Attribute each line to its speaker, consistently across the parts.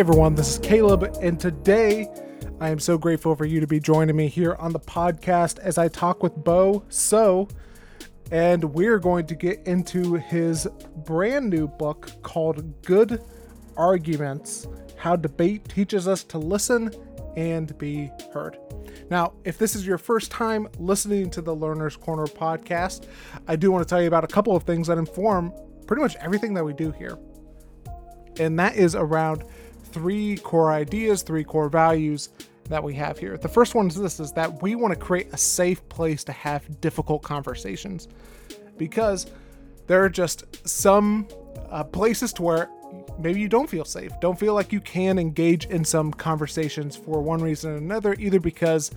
Speaker 1: Hey everyone, this is Caleb, and today I am so grateful for you to be joining me here on the podcast as I talk with Bo Seo, and we're going to get into his brand new book called Good Arguments How Debate Teaches Us to Listen and Be Heard. Now, if this is your first time listening to the Learner's Corner podcast, I do want to tell you about a couple of things that inform pretty much everything that we do here. And that is around three core ideas, three core values that we have here. The first one is this is that we want to create a safe place to have difficult conversations because there are just some uh, places to where maybe you don't feel safe, don't feel like you can engage in some conversations for one reason or another, either because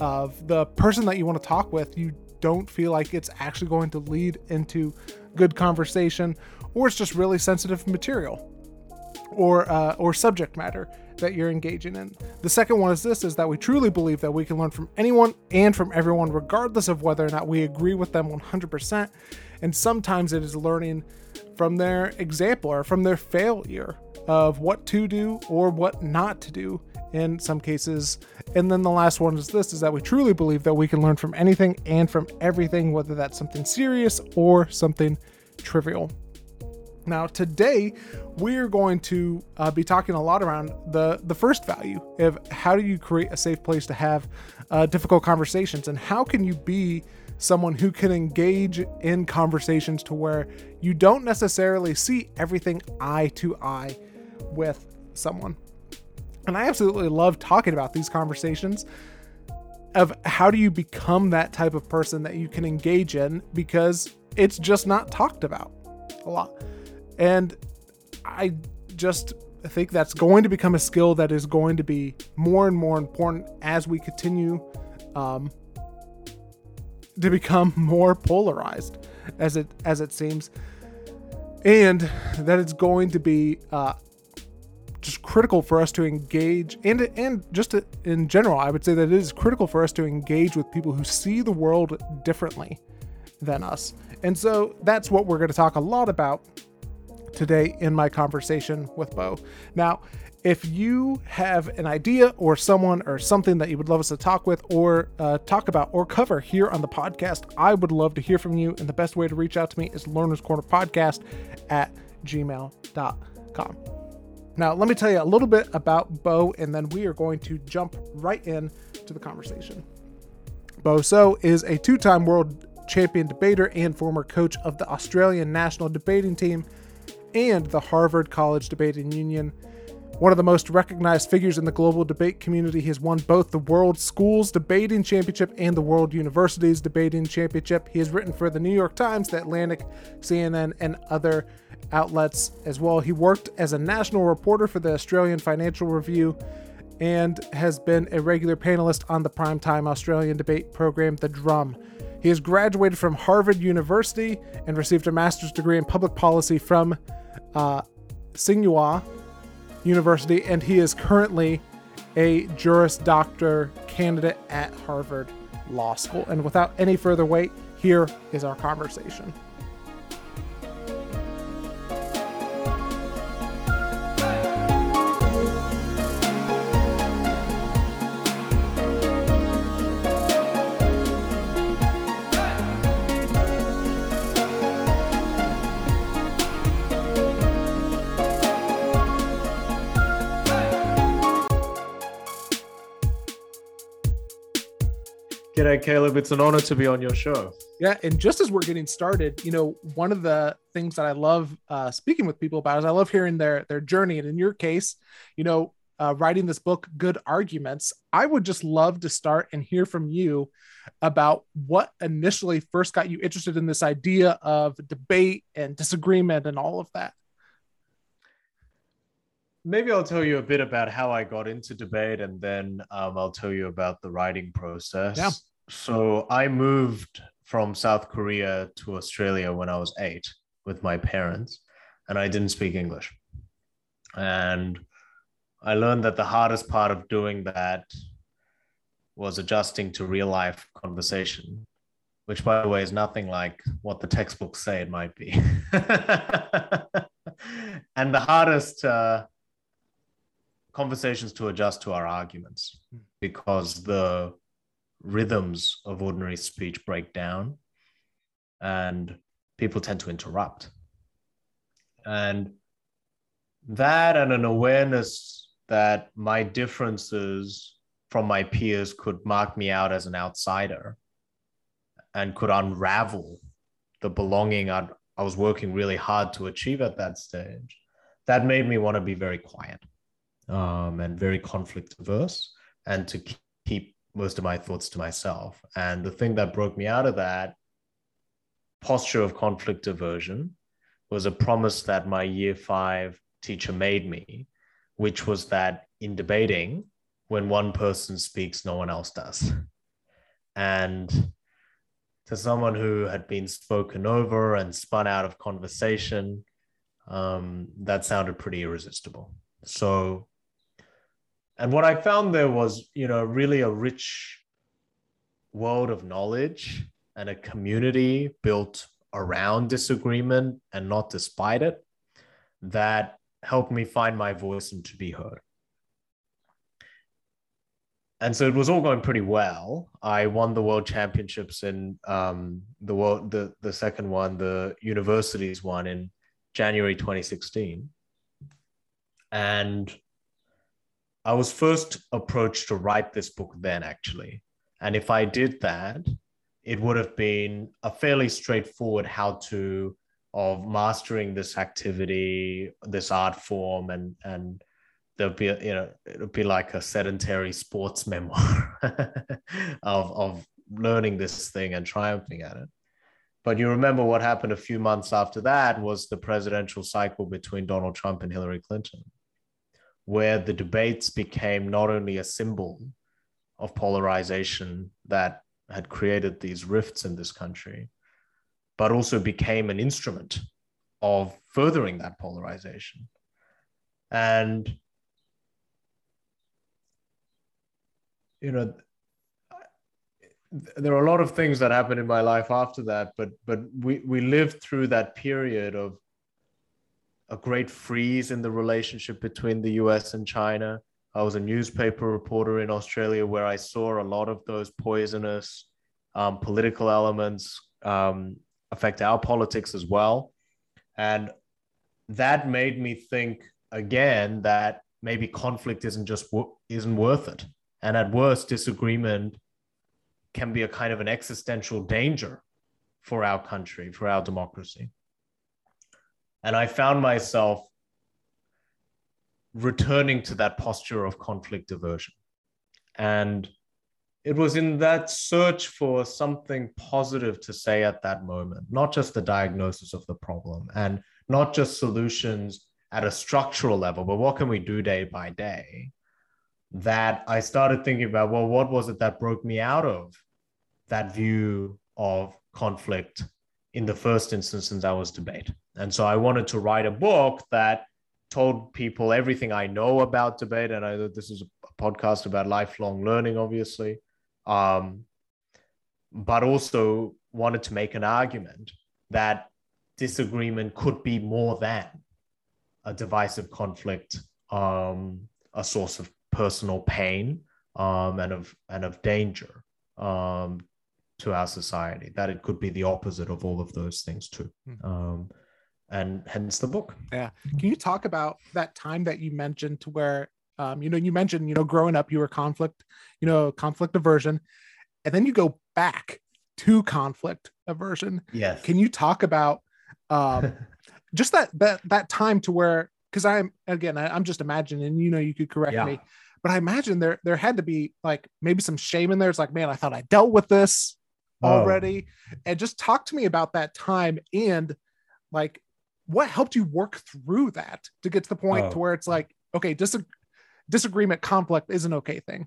Speaker 1: of the person that you want to talk with, you don't feel like it's actually going to lead into good conversation, or it's just really sensitive material or uh, or subject matter that you're engaging in. The second one is this is that we truly believe that we can learn from anyone and from everyone regardless of whether or not we agree with them 100%. And sometimes it is learning from their example or from their failure of what to do or what not to do in some cases. And then the last one is this is that we truly believe that we can learn from anything and from everything whether that's something serious or something trivial. Now, today we're going to uh, be talking a lot around the the first value of how do you create a safe place to have uh, difficult conversations, and how can you be someone who can engage in conversations to where you don't necessarily see everything eye to eye with someone. And I absolutely love talking about these conversations of how do you become that type of person that you can engage in because it's just not talked about a lot. And I just think that's going to become a skill that is going to be more and more important as we continue um, to become more polarized, as it as it seems, and that it's going to be uh, just critical for us to engage and and just to, in general, I would say that it is critical for us to engage with people who see the world differently than us, and so that's what we're going to talk a lot about today in my conversation with Bo. Now, if you have an idea or someone or something that you would love us to talk with or uh, talk about or cover here on the podcast, I would love to hear from you. And the best way to reach out to me is Learner's Corner Podcast at gmail.com. Now, let me tell you a little bit about Bo, and then we are going to jump right in to the conversation. Bo Seo is a two time world champion debater and former coach of the Australian national debating team and the Harvard College Debating Union. One of the most recognized figures in the global debate community, he has won both the World Schools Debating Championship and the World Universities Debating Championship. He has written for the New York Times, The Atlantic, CNN, and other outlets as well. He worked as a national reporter for the Australian Financial Review and has been a regular panelist on the primetime Australian debate program, The Drum. He has graduated from Harvard University and received a master's degree in public policy from uh, Tsinghua University, and he is currently a Juris Doctor candidate at Harvard Law School. And without any further wait, here is our conversation.
Speaker 2: G'day, Caleb. It's an honor to be on your show.
Speaker 1: Yeah, and just as we're getting started, you know, one of the things that I love uh, speaking with people about is I love hearing their their journey. And in your case, you know, uh, writing this book, Good Arguments, I would just love to start and hear from you about what initially first got you interested in this idea of debate and disagreement and all of that.
Speaker 2: Maybe I'll tell you a bit about how I got into debate, and then um, I'll tell you about the writing process.
Speaker 1: Yeah.
Speaker 2: So I moved from South Korea to Australia when I was eight with my parents, and I didn't speak English. And I learned that the hardest part of doing that was adjusting to real life conversation, which, by the way, is nothing like what the textbooks say it might be. and the hardest, uh, conversations to adjust to are arguments because the rhythms of ordinary speech break down and people tend to interrupt. And that and an awareness that my differences from my peers could mark me out as an outsider and could unravel the belonging I'd, I was working really hard to achieve at that stage. That made me want to be very quiet um, and very conflict averse and to keep most of my thoughts to myself. And the thing that broke me out of that posture of conflict aversion was a promise that my year five teacher made me, which was that in debating, when one person speaks, no one else does. And to someone who had been spoken over and spun out of conversation, um, that sounded pretty irresistible. So, and what I found there was, you know, really a rich world of knowledge and a community built around disagreement and not despite it that helped me find my voice and to be heard. And so it was all going pretty well. I won the world championships in um, the world, the, the second one, the universities one in January 2016. And I was first approached to write this book then, actually. And if I did that, it would have been a fairly straightforward how to of mastering this activity, this art form, and and there'll be you know it'll be like a sedentary sports memoir of of learning this thing and triumphing at it. But you remember what happened a few months after that was the presidential cycle between Donald Trump and Hillary Clinton, where the debates became not only a symbol of polarization that had created these rifts in this country, but also became an instrument of furthering that polarization. And, you know, there are a lot of things that happened in my life after that, but but we we lived through that period of a great freeze in the relationship between the US and China. I was a newspaper reporter in Australia where I saw a lot of those poisonous um, political elements um, affect our politics as well. And that made me think again that maybe conflict isn't just isn't worth it. And at worst, disagreement can be a kind of an existential danger for our country, for our democracy. And I found myself returning to that posture of conflict aversion. And it was in that search for something positive to say at that moment, not just the diagnosis of the problem and not just solutions at a structural level, but what can we do day by day? That I started thinking about, well, what was it that broke me out of that view of conflict in the first instance since I was debate? And so I wanted to write a book that told people everything I know about debate. And I know this is a podcast about lifelong learning, obviously um, but also wanted to make an argument that disagreement could be more than a divisive conflict, um, a source of personal pain um, and of and of danger um, to our society. That it could be the opposite of all of those things too. Hmm. Um, and hence the book.
Speaker 1: Yeah. Can you talk about that time that you mentioned to where um, you know, you mentioned, you know, growing up, you were conflict, you know, conflict aversion, and then you go back to conflict aversion.
Speaker 2: Yes.
Speaker 1: Can you talk about um, just that that that time to where? Because I'm again, I, am just imagining. You know, you could correct yeah. me, but I imagine there there had to be like maybe some shame in there. It's like, man, I thought I dealt with this oh. already, and just talk to me about that time and like what helped you work through that to get to the point oh. to where it's like, okay, dis- disagreement conflict is an okay thing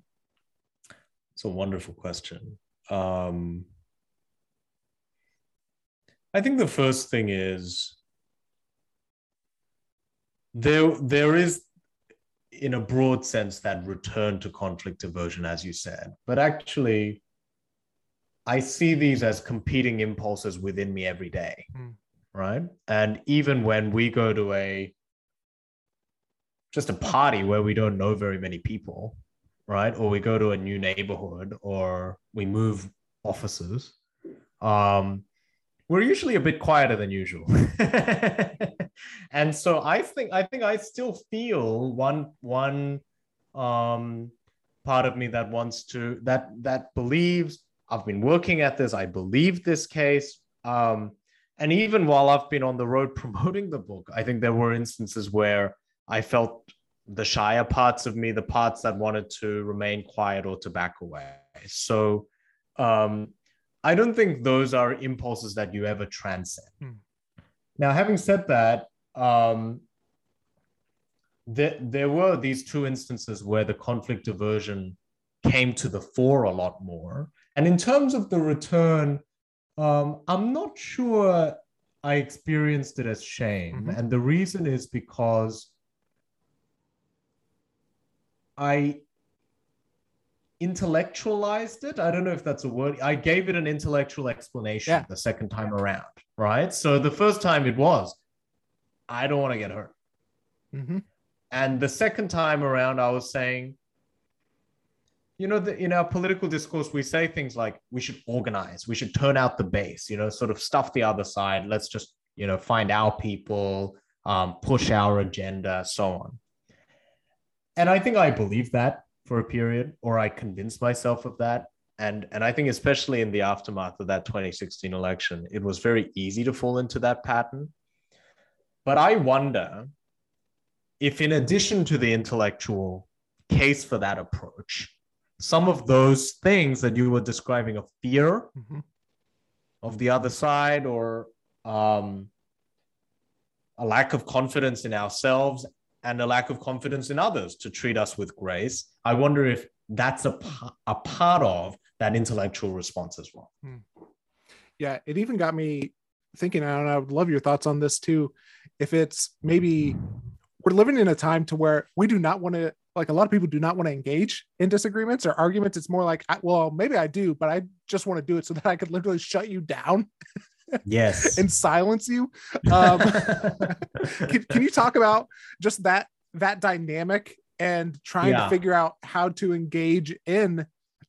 Speaker 2: it's a wonderful question um, i think the first thing is there there is in a broad sense that return to conflict aversion as you said but actually i see these as competing impulses within me every day mm. Right and even when we go to a just a party where we don't know very many people, right? Or we go to a new neighborhood or we move offices, um, we're usually a bit quieter than usual. and so I think I think I still feel one one um, part of me that wants to that that believes I've been working at this. I believe this case. Um, and even while I've been on the road promoting the book, I think there were instances where I felt the shyer parts of me, the parts that wanted to remain quiet or to back away. So um, I don't think those are impulses that you ever transcend. Hmm. Now, having said that, um, there, there were these two instances where the conflict aversion came to the fore a lot more. And in terms of the return, um, I'm not sure I experienced it as shame. Mm-hmm. And the reason is because I intellectualized it. I don't know if that's a word. I gave it an intellectual explanation yeah. the second time around, right? So the first time it was, I don't want to get hurt. Mm-hmm. And the second time around, I was saying, you know, the, in our political discourse, we say things like we should organize, we should turn out the base, you know, sort of stuff the other side. Let's just, you know, find our people, um, push our agenda, so on. And I think I believe that for a period, or I convinced myself of that. And, and I think, especially in the aftermath of that 2016 election, it was very easy to fall into that pattern. But I wonder if, in addition to the intellectual case for that approach, some of those things that you were describing of fear mm-hmm. of the other side or um, a lack of confidence in ourselves and a lack of confidence in others to treat us with grace. I wonder if that's a, a part of that intellectual response as well. Hmm.
Speaker 1: Yeah, it even got me thinking, and I would love your thoughts on this too. If it's maybe we're living in a time to where we do not want to, like a lot of people do not want to engage in disagreements or arguments. It's more like, well, maybe I do, but I just want to do it so that I could literally shut you down.
Speaker 2: yes
Speaker 1: and silence you um, can, can, you talk about just that that dynamic and trying yeah. to figure out how to engage in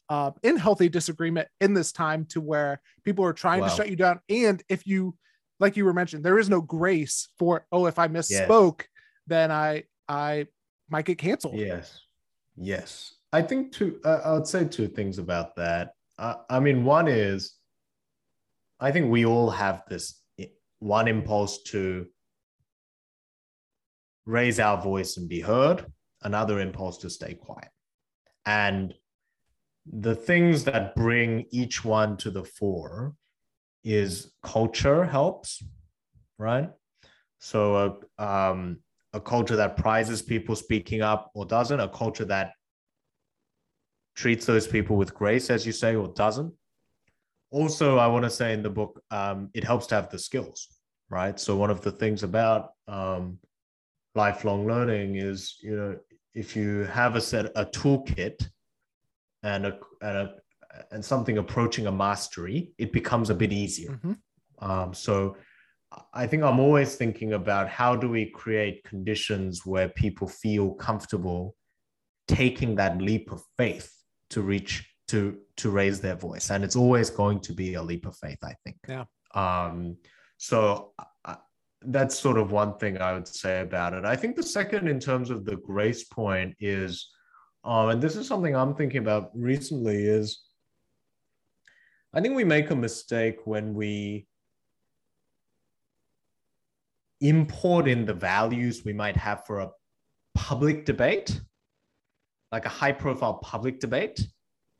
Speaker 1: uh, in healthy disagreement in this time to where people are trying wow. to shut you down and if you like you were mentioned there is no grace for oh if i misspoke yes. Then i i might get canceled
Speaker 2: yes yes i think two uh, i would say two things about that uh, i mean one is I think we all have this one impulse to raise our voice and be heard, another impulse to stay quiet. And the things that bring each one to the fore is culture helps, right? So a, um, a culture that prizes people speaking up or doesn't, a culture that treats those people with grace, as you say, or doesn't, also i want to say in the book um, it helps to have the skills right? So one of the things about um, lifelong learning is you know if you have a set a toolkit and a and a and something approaching a mastery it becomes a bit easier. Mm-hmm. um, so i think i'm always thinking about how do we create conditions where people feel comfortable taking that leap of faith to reach to to raise their voice. And it's always going to be a leap of faith i think.
Speaker 1: Yeah.
Speaker 2: Um so I, that's sort of one thing i would say about it. I think the second in terms of the grace point is um and this is something i'm thinking about recently is i think we make a mistake when we import in the values we might have for a public debate like a high profile public debate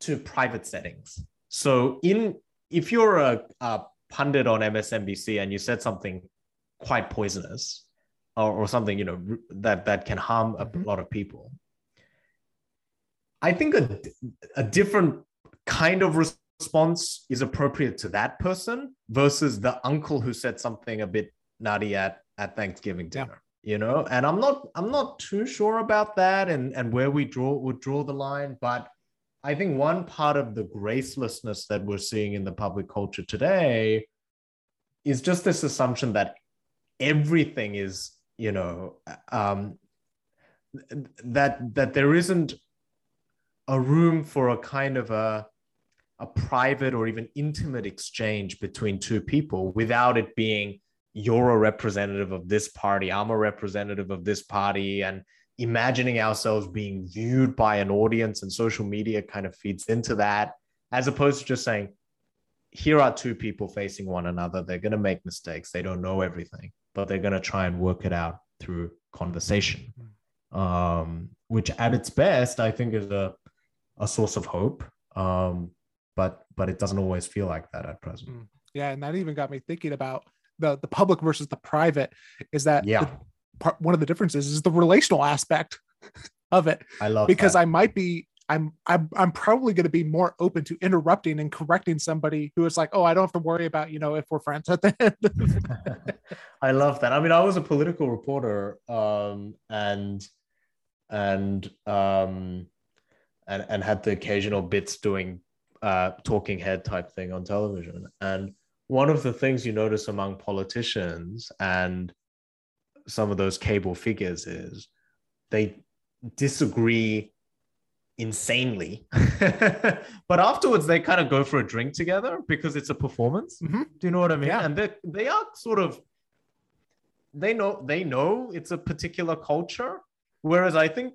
Speaker 2: to private settings. So in if you're a, a pundit on MSNBC and you said something quite poisonous or, or something you know that that can harm a mm-hmm. lot of people, I think a, a different kind of response is appropriate to that person versus the uncle who said something a bit nutty at at Thanksgiving dinner. Yeah you know and i'm not i'm not too sure about that and and where we draw would draw the line but I think one part of the gracelessness that we're seeing in the public culture today is just this assumption that everything is, you know, um, that that there isn't a room for a kind of a a private or even intimate exchange between two people without it being you're a representative of this party i'm a representative of this party and imagining ourselves being viewed by an audience and social media kind of feeds into that as opposed to just saying here are two people facing one another. They're going to make mistakes. They don't know everything but they're going to try and work it out through conversation. Um, which at its best i think is a, a source of hope. Um, but but it doesn't always feel like that at present.
Speaker 1: Mm. Yeah, and that even got me thinking about the the public versus the private. Is that
Speaker 2: Yeah.
Speaker 1: the part, one of the differences is the relational aspect of it
Speaker 2: i love
Speaker 1: because
Speaker 2: that.
Speaker 1: I might be I'm I'm I'm probably going to be more open to interrupting and correcting somebody who is like, oh, I don't have to worry about you know if we're friends at the end.
Speaker 2: I love that. I mean, I was a political reporter, um, and and um, and and had the occasional bits doing uh, talking head type thing on television. And one of the things you notice among politicians and some of those cable figures is they disagree insanely. But afterwards they kind of go for a drink together because it's a performance.
Speaker 1: Mhm.
Speaker 2: do you know what i mean?
Speaker 1: Yeah.
Speaker 2: and they they are sort of they know they know it's a particular culture. Whereas i think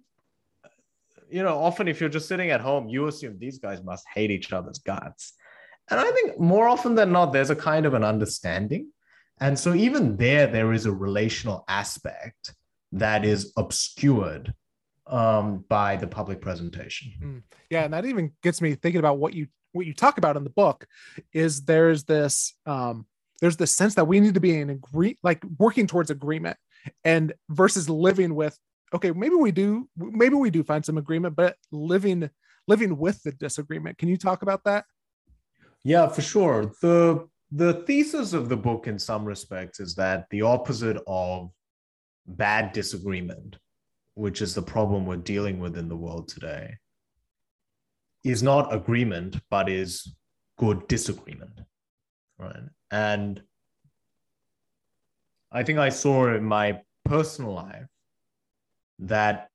Speaker 2: you know often if you're just sitting at home you assume these guys must hate each other's guts and i think more often than not there's a kind of an understanding. And so even there there is a relational aspect that is obscured um, by the public presentation.
Speaker 1: Yeah, and that even gets me thinking about what you what you talk about in the book is there's this um there's this sense that we need to be in agree like working towards agreement and versus living with okay maybe we do maybe we do find some agreement but living living with the disagreement. Can you talk about that
Speaker 2: Yeah, for sure. The the thesis of the book in some respects is that the opposite of bad disagreement, which is the problem we're dealing with in the world today, is not agreement, but is good disagreement. Right. And I think I saw in my personal life that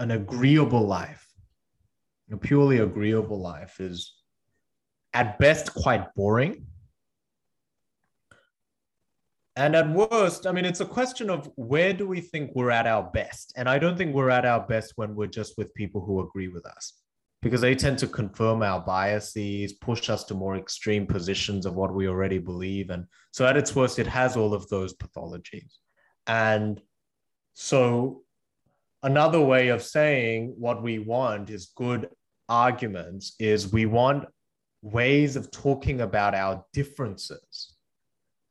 Speaker 2: an agreeable life, a purely agreeable life, is at best quite boring. And at worst, I mean, it's a question of where do we think we're at our best? And I don't think we're at our best when we're just with people who agree with us because they tend to confirm our biases, push us to more extreme positions of what we already believe. And so at its worst, it has all of those pathologies. And so another way of saying what we want is good arguments is we want ways of talking about our differences.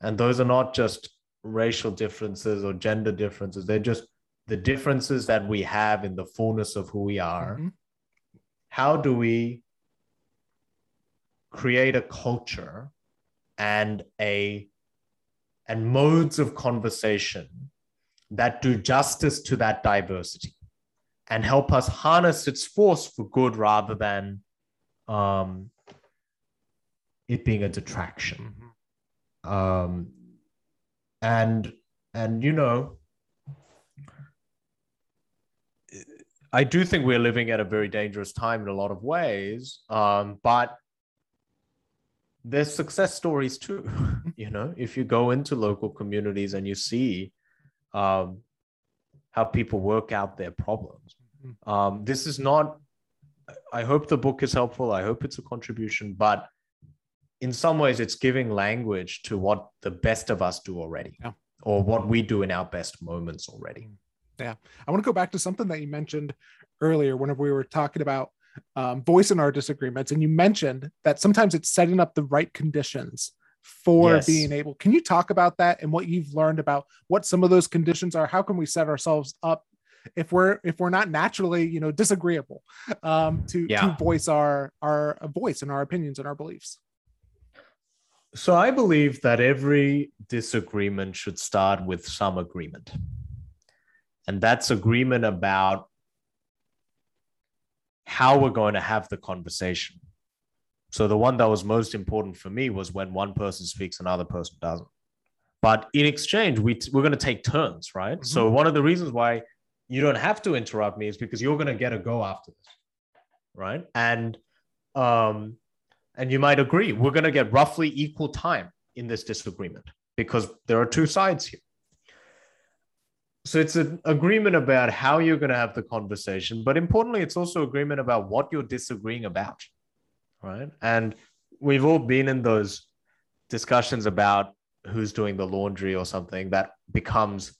Speaker 2: And those are not just racial differences or gender differences, they're just the differences that we have in the fullness of who we are.
Speaker 1: Mhm.
Speaker 2: How do we create a culture and a and modes of conversation that do justice to that diversity and help us harness its force for good rather than um, it being a detraction. Um, and and you know i do think we're living at a very dangerous time in a lot of ways um, but there's success stories too you know? If you go into local communities and you see um, how people work out their problems um, this is not i hope the book is helpful i hope it's a contribution but in some ways it's giving language to what the best of us do already
Speaker 1: Yeah.
Speaker 2: or what we do in our best moments already Yeah.
Speaker 1: I want to go back to something that you mentioned earlier whenever we were talking about um, voicing our disagreements. And you mentioned that sometimes it's setting up the right conditions for
Speaker 2: Yes.
Speaker 1: being able. Can you talk about that and what you've learned about what some of those conditions are? How can we set ourselves up if we're if we're not naturally you know disagreeable um, to
Speaker 2: Yeah.
Speaker 1: to voice our our voice and our opinions and our beliefs?
Speaker 2: So I believe that every disagreement should start with some agreement. And that's agreement about how we're going to have the conversation. So the one that was most important for me was when one person speaks, another person doesn't. but in exchange, we we're going to take turns, right?
Speaker 1: Mhm.
Speaker 2: So one of the reasons why you don't have to interrupt me is because you're going to get a go after this, right? And um, and you might agree we're going to get roughly equal time in this disagreement because there are two sides here. So it's an agreement about how you're going to have the conversation, but importantly, it's also agreement about what you're disagreeing about, right? And we've all been in those discussions about who's doing the laundry or something that becomes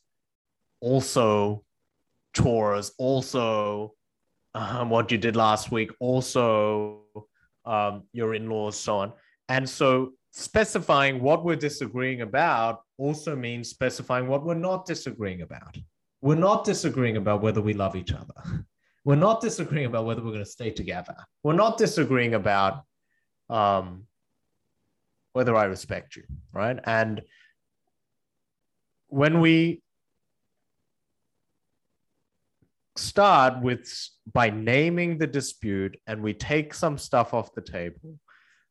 Speaker 2: also chores, also um, what you did last week, also um, your in-laws, so on. And so specifying what we're disagreeing about also means specifying what we're not disagreeing about. We're not disagreeing about whether we love each other. We're not disagreeing about whether we're going to stay together. We're not disagreeing about um, whether I respect you, right? And when we start with by naming the dispute and we take some stuff off the table,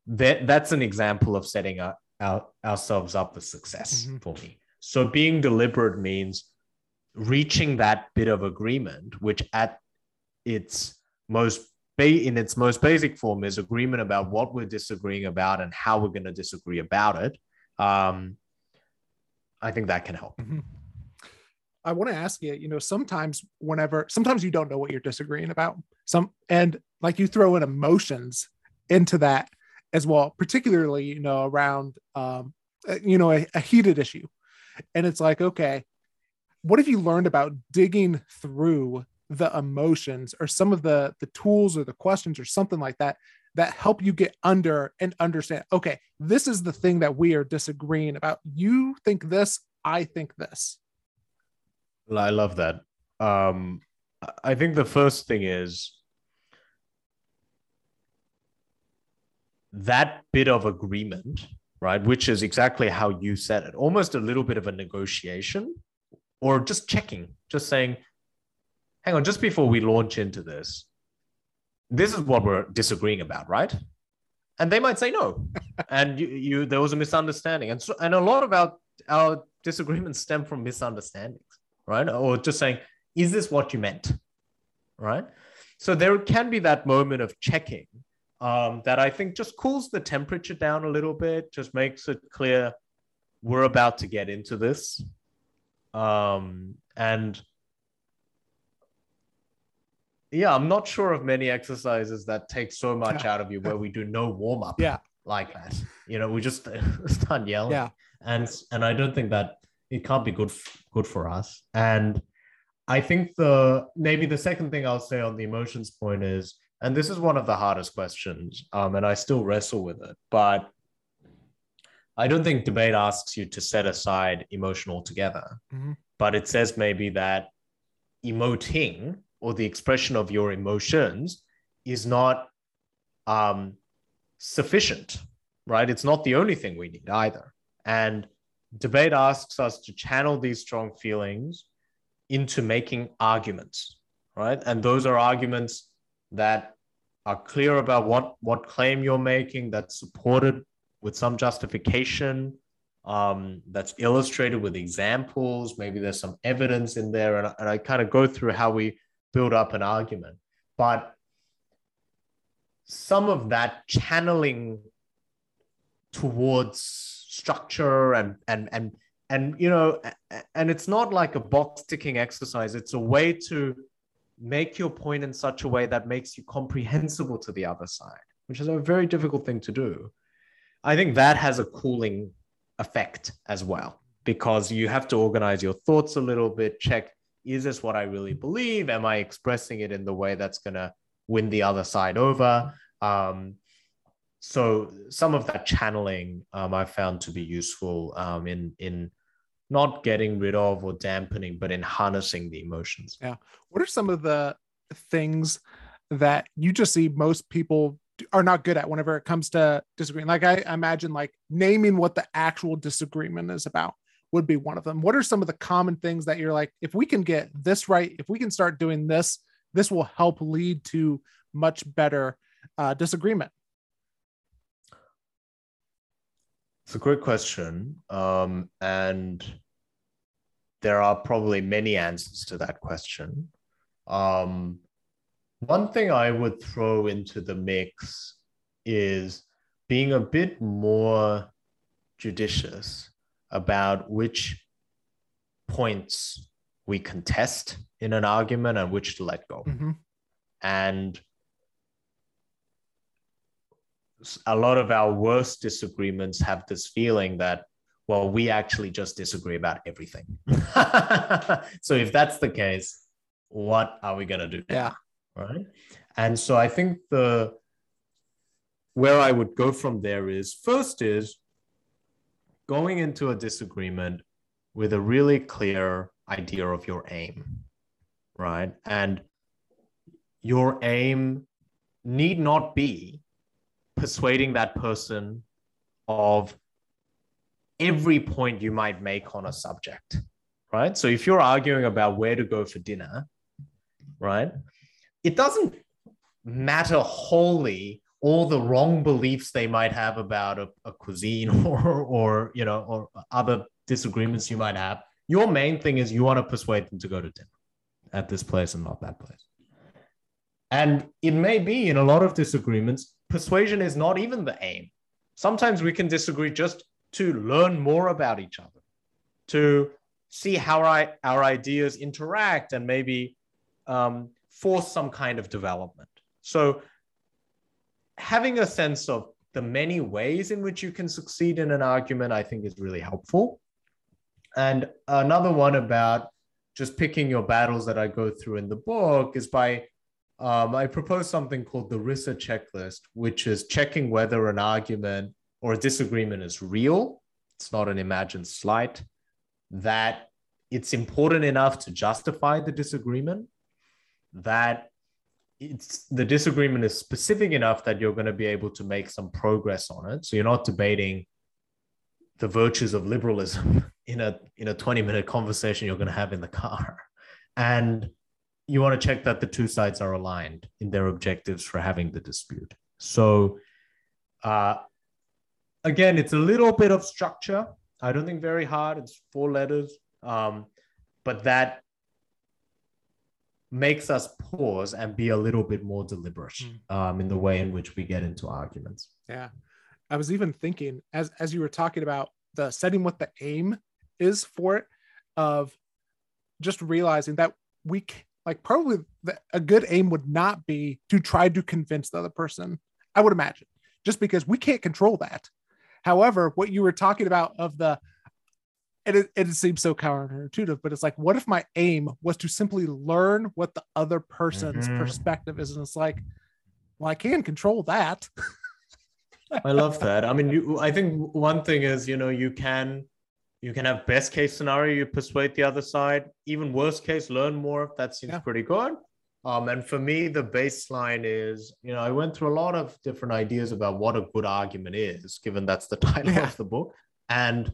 Speaker 2: that that's an example of setting our, our, ourselves up for success
Speaker 1: Mhm.
Speaker 2: for me. So being deliberate means reaching that bit of agreement, which at its most ba- in its most basic form is agreement about what we're disagreeing about and how we're going to disagree about it. Um, I think that can help.
Speaker 1: Mhm. I want to ask you, you know, sometimes whenever sometimes you don't know what you're disagreeing about. Some and like you throw in emotions into that as well, particularly, you know, around um, uh, you know, a, a heated issue. And it's like, okay, what have you learned about digging through the emotions or some of the the tools or the questions or something like that that help you get under and understand okay this is the thing that we are disagreeing about you think this i think this
Speaker 2: I love that. Um, I- think the first thing is that bit of agreement, right? Which is exactly how you said it, almost a little bit of a negotiation or just checking, just saying, hang on, just before we launch into this, this is what we're disagreeing about, right? And they might say no. and you, you there was a misunderstanding. And so and a lot of our our disagreements stem from misunderstandings right? Or just saying, is this what you meant? Right? So there can be that moment of checking um, that I think just cools the temperature down a little bit, just makes it clear we're about to get into this. Um, and yeah, I'm not sure of many exercises that take so much out of you where we do no warm up
Speaker 1: Yeah.
Speaker 2: like that. You know, we just start yelling
Speaker 1: yeah
Speaker 2: and and I don't think that it can't be good good for us. And I think the maybe the second thing I'll say on the emotions point is, and this is one of the hardest questions, um, and I still wrestle with it, but I don't think debate asks you to set aside emotion altogether,
Speaker 1: Mhm.
Speaker 2: but it says maybe that emoting or the expression of your emotions is not um, sufficient, right? It's not the only thing we need either. And debate asks us to channel these strong feelings into making arguments, right? And those are arguments that are clear about what, what claim you're making, that's supported with some justification, um, that's illustrated with examples. Maybe there's some evidence in there. And, and I kind of go through how we build up an argument. But some of that channeling towards structure and and and and you know and it's not like a box ticking exercise. It's a way to make your point in such a way that makes you comprehensible to the other side which is a very difficult thing to do. I think that has a cooling effect as well because you have to organize your thoughts a little bit check is this what i really believe? Am i expressing it in the way that's going to win the other side over? Um, so some of that channeling um, I found to be useful um, in in not getting rid of or dampening, but in harnessing the emotions. Yeah.
Speaker 1: What are some of the things that you just see most people are not good at whenever it comes to disagreeing like i imagine like naming what the actual disagreement is about would be one of them what are some of the common things that you're like if we can get this right if we can start doing this this will help lead to much better uh, disagreement
Speaker 2: It's a great question. Um, and there are probably many answers to that question. Um, one thing I would throw into the mix is being a bit more judicious about which points we contest in an argument and which to let go.
Speaker 1: Mm-hmm.
Speaker 2: And a lot of our worst disagreements have this feeling that, well, we actually just disagree about everything. so if that's the case, what are we going to do?
Speaker 1: Yeah.
Speaker 2: Right. And so I think the where I would go from there is first is going into a disagreement with a really clear idea of your aim, right? And your aim need not be persuading that person of every point you might make on a subject, right? So if you're arguing about where to go for dinner, right, it doesn't matter wholly all the wrong beliefs they might have about a, a cuisine or, or, you know, or other disagreements you might have. Your main thing is you want to persuade them to go to dinner at this place and not that place. And it may be in a lot of disagreements, persuasion is not even the aim. Sometimes we can disagree just to learn more about each other, to see how our, ideas interact and maybe um, force some kind of development. So, having a sense of the many ways in which you can succeed in an argument, I think is really helpful. And another one about just picking your battles that I go through in the book is by um, I propose something called the RISA checklist, which is checking whether an argument or a disagreement is real. It's not an imagined slight. That it's important enough to justify the disagreement. That it's the disagreement is specific enough that you're going to be able to make some progress on it. So you're not debating the virtues of liberalism in a in a 20 minute conversation you're going to have in the car. And you want to check that the two sides are aligned in their objectives for having the dispute. So, uh, again, it's a little bit of structure. I don't think very hard. It's four letters, um, but that makes us pause and be a little bit more deliberate mm. um, in the way in which we get into arguments.
Speaker 1: Yeah, I was even thinking as as you were talking about the setting what the aim is for it, of just realizing that we like probably the, a good aim would not be to try to convince the other person i would imagine just because we can't control that. However what you were talking about of the it, it seems so counterintuitive but it's like what if my aim was to simply learn what the other person's mm-hmm. perspective is? And it's like well i can control that.
Speaker 2: I love that. I mean you, i think one thing is you know you can you can have best case scenario, you persuade the other side. Even worst case, learn more. That seems yeah. pretty good. Um, and for me, the baseline is, you know, I went through a lot of different ideas about what a good argument is, given that's the title yeah. of the book. And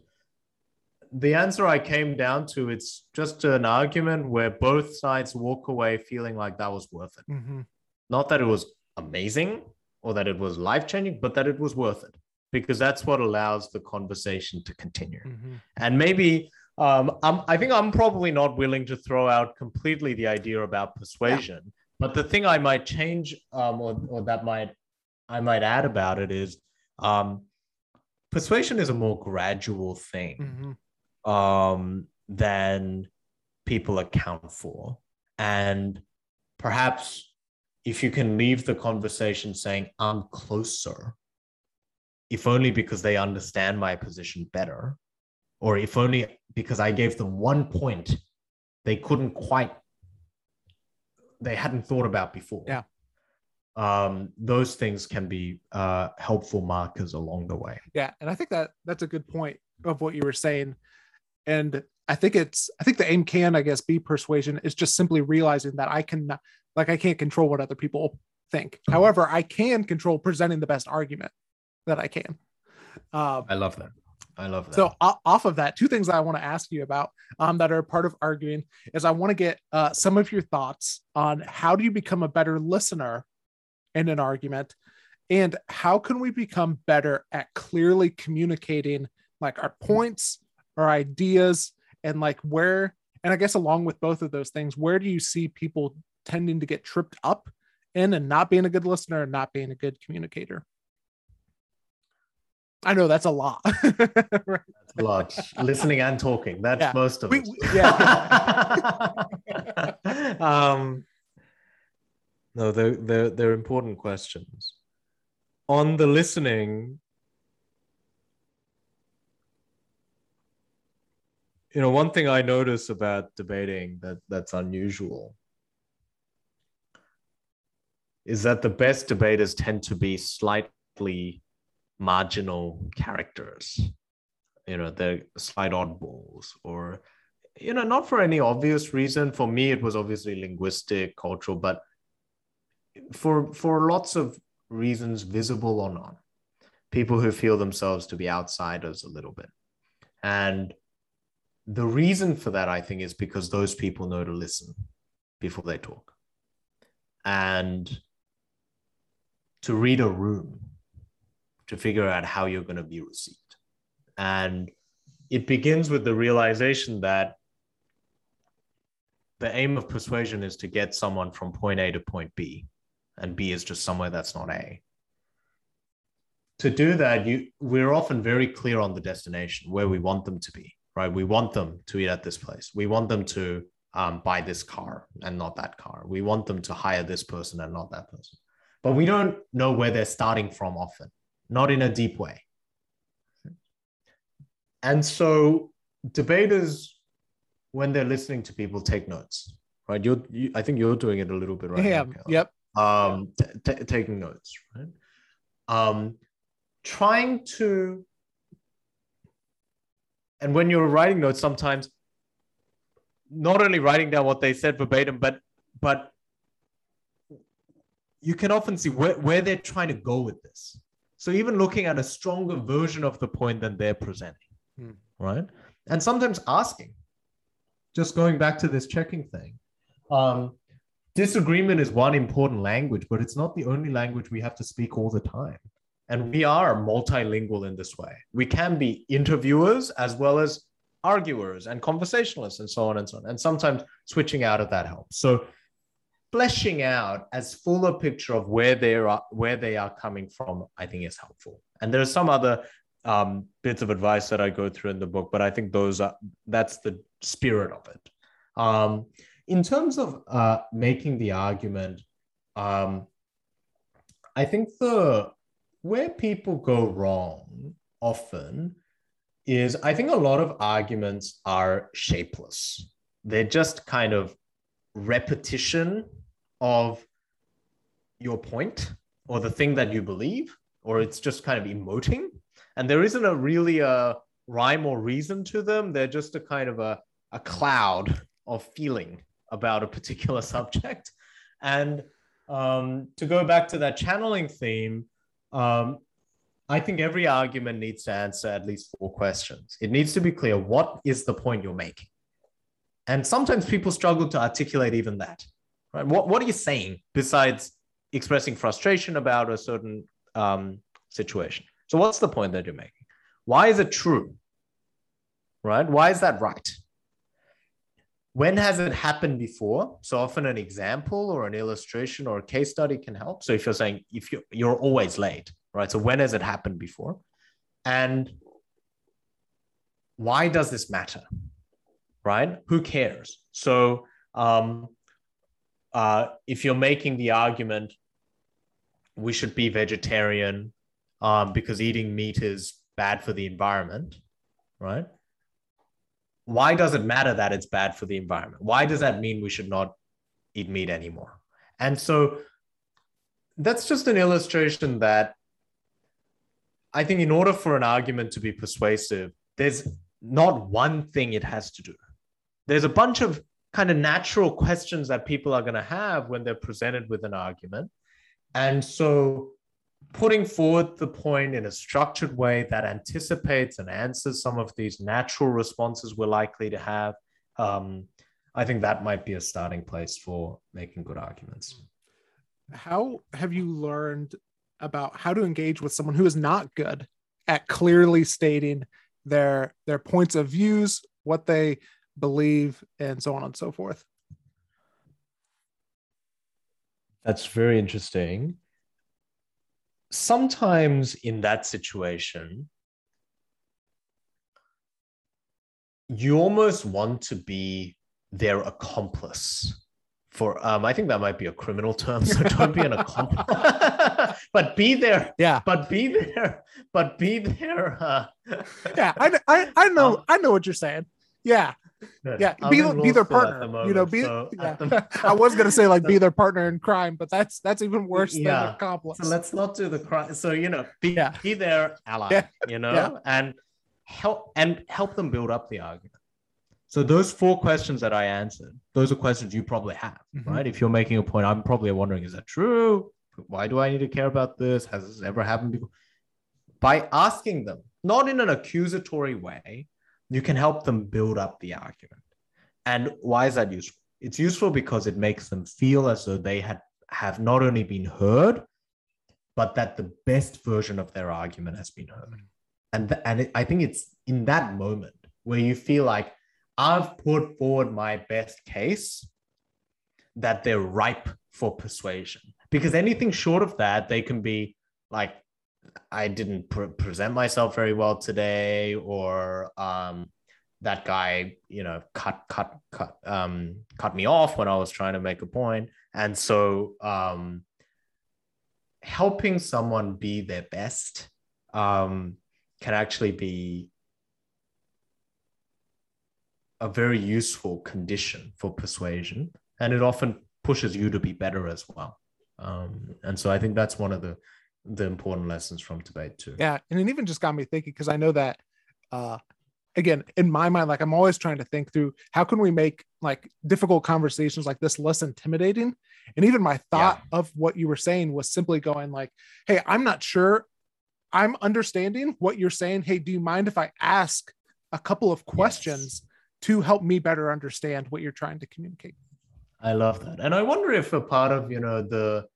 Speaker 2: the answer I came down to, it's just an argument where both sides walk away feeling like that was worth it.
Speaker 1: Mm-hmm.
Speaker 2: Not that it was amazing or that it was life changing, but that it was worth it because that's what allows the conversation to continue.
Speaker 1: Mm-hmm.
Speaker 2: And maybe um, I'm, I think I'm probably not willing to throw out completely the idea about persuasion. Yeah. But the thing I might change, um, or, or that might I might add about it is, um, persuasion is a more gradual thing
Speaker 1: mm-hmm.
Speaker 2: um, than people account for, and perhaps if you can leave the conversation saying I'm closer if only because they understand my position better, or if only because I gave them one point they couldn't quite, they hadn't thought about before.
Speaker 1: Yeah.
Speaker 2: Um, those things can be uh, helpful markers along the way.
Speaker 1: Yeah, and I think that that's a good point of what you were saying, and I think it's I think the aim can I guess be persuasion is just simply realizing that I can like I can't control what other people think. However, I can control presenting the best argument that I can.
Speaker 2: Um, I love that. I love that.
Speaker 1: So off of that, two things that I want to ask you about um, that are part of arguing is I want to get uh, some of your thoughts on how do you become a better listener in an argument, and how can we become better at clearly communicating like our points our ideas and like where and i guess along with both of those things where do you see people tending to get tripped up in and not being a good listener and not being a good communicator I know that's a lot.
Speaker 2: that's a lot. Listening and talking. That's yeah. most of we, it. yeah. um, no, they're, they're, they're important questions. On the listening, you know, one thing I notice about debating that that's unusual is that the best debaters tend to be slightly marginal characters. You know, they're slight oddballs, or you know, not for any obvious reason. For me, it was obviously linguistic, cultural, but for for lots of reasons, visible or not, people who feel themselves to be outsiders a little bit, and the reason for that, I think, is because those people know to listen before they talk, and to read a room to figure out how you're going to be received. And it begins with the realization that the aim of persuasion is to get someone from point A to point B, and B is just somewhere that's not A. To do that, you we're often very clear on the destination where we want them to be, right? We want them to eat at this place. We want them to um, buy this car and not that car. We want them to hire this person and not that person. But we don't know where they're starting from often not in a deep way. And so debaters, when they're listening to people, take notes, right? You're, you, I think you're doing it a little bit right
Speaker 1: yeah,
Speaker 2: now.
Speaker 1: Yep.
Speaker 2: Um, t- t- taking notes, right? Um, trying to, and when you're writing notes, sometimes not only writing down what they said verbatim, but but you can often see where, where they're trying to go with this. So even looking at a stronger version of the point than they're presenting, hmm. right? And sometimes asking, just going back to this checking thing. Um, disagreement is one important language, but it's not the only language we have to speak all the time. And we are multilingual in this way. We can be interviewers as well as arguers and conversationalists and so on and so on. And sometimes switching out of that helps. So fleshing out as full a picture of where they are where they are coming from i think is helpful. And there are some other um, bits of advice that i go through in the book but i think those are that's the spirit of it. Um, in terms of uh, making the argument um, i think the where people go wrong often is i think a lot of arguments are shapeless. They're just kind of repetition of your point or the thing that you believe, or it's just kind of emoting. And there isn't a really a rhyme or reason to them. They're just a kind of a, a cloud of feeling about a particular subject. And um, to go back to that channeling theme, um, I think every argument needs to answer at least four questions. It needs to be clear what is the point you're making? And sometimes people struggle to articulate even that. Right? What, what are you saying besides expressing frustration about a certain um, situation? So, what's the point that you're making? Why is it true? Right? Why is that right? When has it happened before? So often an example or an illustration or a case study can help. So if you're saying if you you're always late, right? So when has it happened before? And why does this matter? right? Who cares? So um, uh, if you're making the argument, we should be vegetarian um, because eating meat is bad for the environment, right? Why does it matter that it's bad for the environment? Why does that mean we should not eat meat anymore? And so that's just an illustration that I think in order for an argument to be persuasive, there's not one thing it has to do there's a bunch of kind of natural questions that people are going to have when they're presented with an argument. And so putting forward the point in a structured way that anticipates and answers some of these natural responses we're likely to have, um, I think that might be a starting place for making good arguments.
Speaker 1: How have you learned about how to engage with someone who is not good at clearly stating their their points of views, what they believe, and so on and so forth.
Speaker 2: That's very interesting. Sometimes in that situation, you almost want to be their accomplice for um i think that might be a criminal term so don't be an accomplice but be there
Speaker 1: Yeah,
Speaker 2: but be there but be there uh,
Speaker 1: yeah, I, I, I know
Speaker 2: Um,
Speaker 1: I know what you're saying. Yeah, yeah,
Speaker 2: I'm
Speaker 1: be
Speaker 2: in
Speaker 1: the-
Speaker 2: law
Speaker 1: be their partner,
Speaker 2: the
Speaker 1: you know, be-
Speaker 2: so
Speaker 1: yeah.
Speaker 2: the-
Speaker 1: I was gonna say like
Speaker 2: So-
Speaker 1: be their partner in crime, but that's that's even worse than
Speaker 2: Yeah.
Speaker 1: accomplice.
Speaker 2: So let's not do the crime. So you know, be
Speaker 1: Yeah.
Speaker 2: be their ally.
Speaker 1: Yeah.
Speaker 2: You know,
Speaker 1: Yeah.
Speaker 2: and help and help them build up the argument. So those four questions that I answered, those are questions you probably have,
Speaker 1: Mhm.
Speaker 2: right? If you're making a point, I'm probably wondering, is that true? Why do I need to care about this? Has this ever happened before? By asking them, not in an accusatory way, you can help them build up the argument. And why is that useful? It's useful because it makes them feel as though they had have not only been heard, but that the best version of their argument has been heard. Mm. And th- and it, I think it's in that moment where you feel like I've put forward my best case that they're ripe for persuasion. Because anything short of that, they can be like, I didn't pre- present myself very well today, or um, that guy, you know, cut cut cut um, cut me off when I was trying to make a point. point, and so um, helping someone be their best um, can actually be a very useful condition for persuasion, and it often pushes you to be better as well. Um, and so I think that's one of the the important lessons from debate too.
Speaker 1: Yeah, and it even just got me thinking because I know that uh again, in my mind like I'm always trying to think through how can we make like difficult conversations like this less intimidating? And even my thought of what you were saying was simply going like, "Hey, I'm not sure I'm understanding what you're saying. Hey, do you mind if I ask a couple of questions to help me better understand what you're trying to communicate?"
Speaker 2: I love that. And I wonder if a part of, you know, the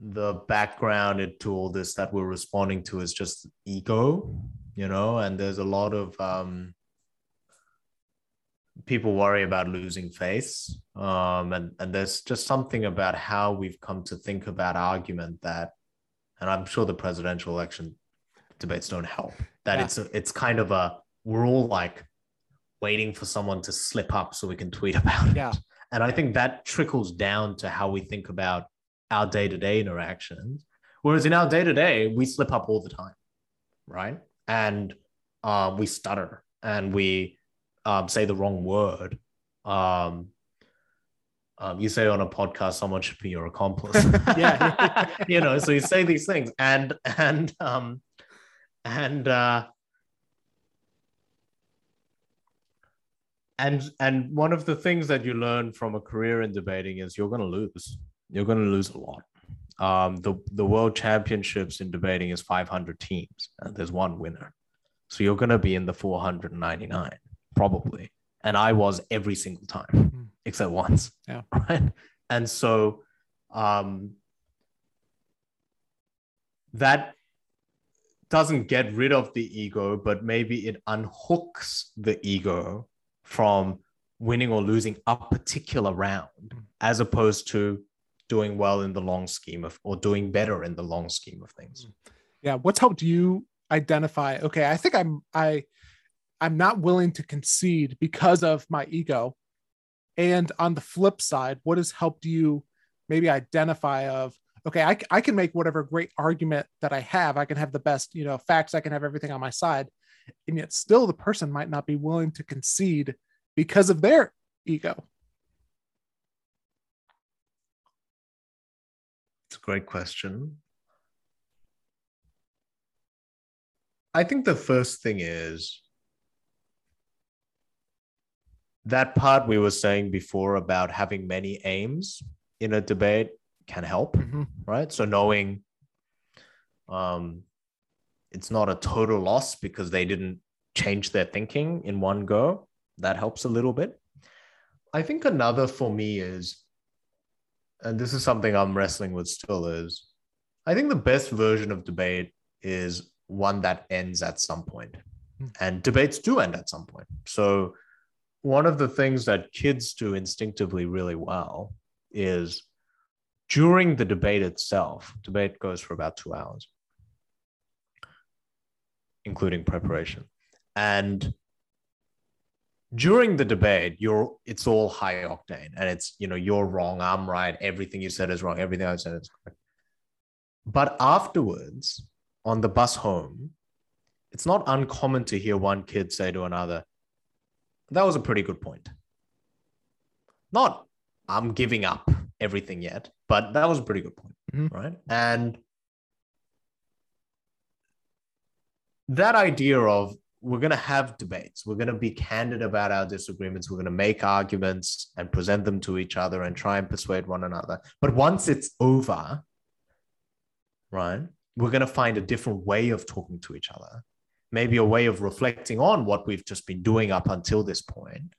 Speaker 2: the background to all this that we're responding to is just ego, you know, and there's a lot of um people worry about losing face. Um and, and there's just something about how we've come to think about argument that and I'm sure the presidential election debates don't help. That
Speaker 1: Yeah.
Speaker 2: it's a, it's kind of a we're all like waiting for someone to slip up so we can tweet about it.
Speaker 1: Yeah.
Speaker 2: And I think that trickles down to how we think about our day to day interactions. Whereas in our day to day, we slip up all the time, right? And uh, we stutter and we um, say the wrong word. Um, um, you say on a podcast, someone should be your accomplice.
Speaker 1: Yeah.
Speaker 2: you know, so you say these things, and and um, and uh, and and one of the things that you learn from a career in debating is you're going to lose you're going to lose a lot. Um, the the world championships in debating is 500 teams and there's one winner. So you're going to be in the 499 probably. And i was every single time
Speaker 1: Mhm.
Speaker 2: except once.
Speaker 1: Yeah.
Speaker 2: right? And so um that doesn't get rid of the ego, but maybe it unhooks the ego from winning or losing a particular round, as opposed to doing well in the long scheme of or doing better in the long scheme of things. Mm.
Speaker 1: yeah what's helped you identify okay i think i'm i i'm not willing to concede because of my ego. And on the flip side what has helped you maybe identify of okay I, I can make whatever great argument that i have i can have the best you know facts i can have everything on my side. And yet still the person might not be willing to concede because of their ego
Speaker 2: It's a great question. I think the first thing is that part we were saying before about having many aims in a debate can help,
Speaker 1: Mhm.
Speaker 2: right? So knowing um, it's not a total loss because they didn't change their thinking in one go, that helps a little bit. I think another for me is and this is something I'm wrestling with still is I think the best version of debate is one that ends at some point.
Speaker 1: Hmm.
Speaker 2: And debates do end at some point. So, one of the things that kids do instinctively really well is during the debate itself, debate goes for about two hours, including preparation. And during the debate, you're it's all high octane and it's you know, you're wrong, I'm right, everything you said is wrong, everything I said is correct. But afterwards, on the bus home, it's not uncommon to hear one kid say to another, That was a pretty good point. Not, I'm giving up everything yet, but that was a pretty good point,
Speaker 1: Mhm.
Speaker 2: right? And that idea of we're going to have debates, we're going to be candid about our disagreements, we're going to make arguments and present them to each other and try and persuade one another. But once it's over, right, we're going to find a different way of talking to each other, maybe a way of reflecting on what we've just been doing up until this point.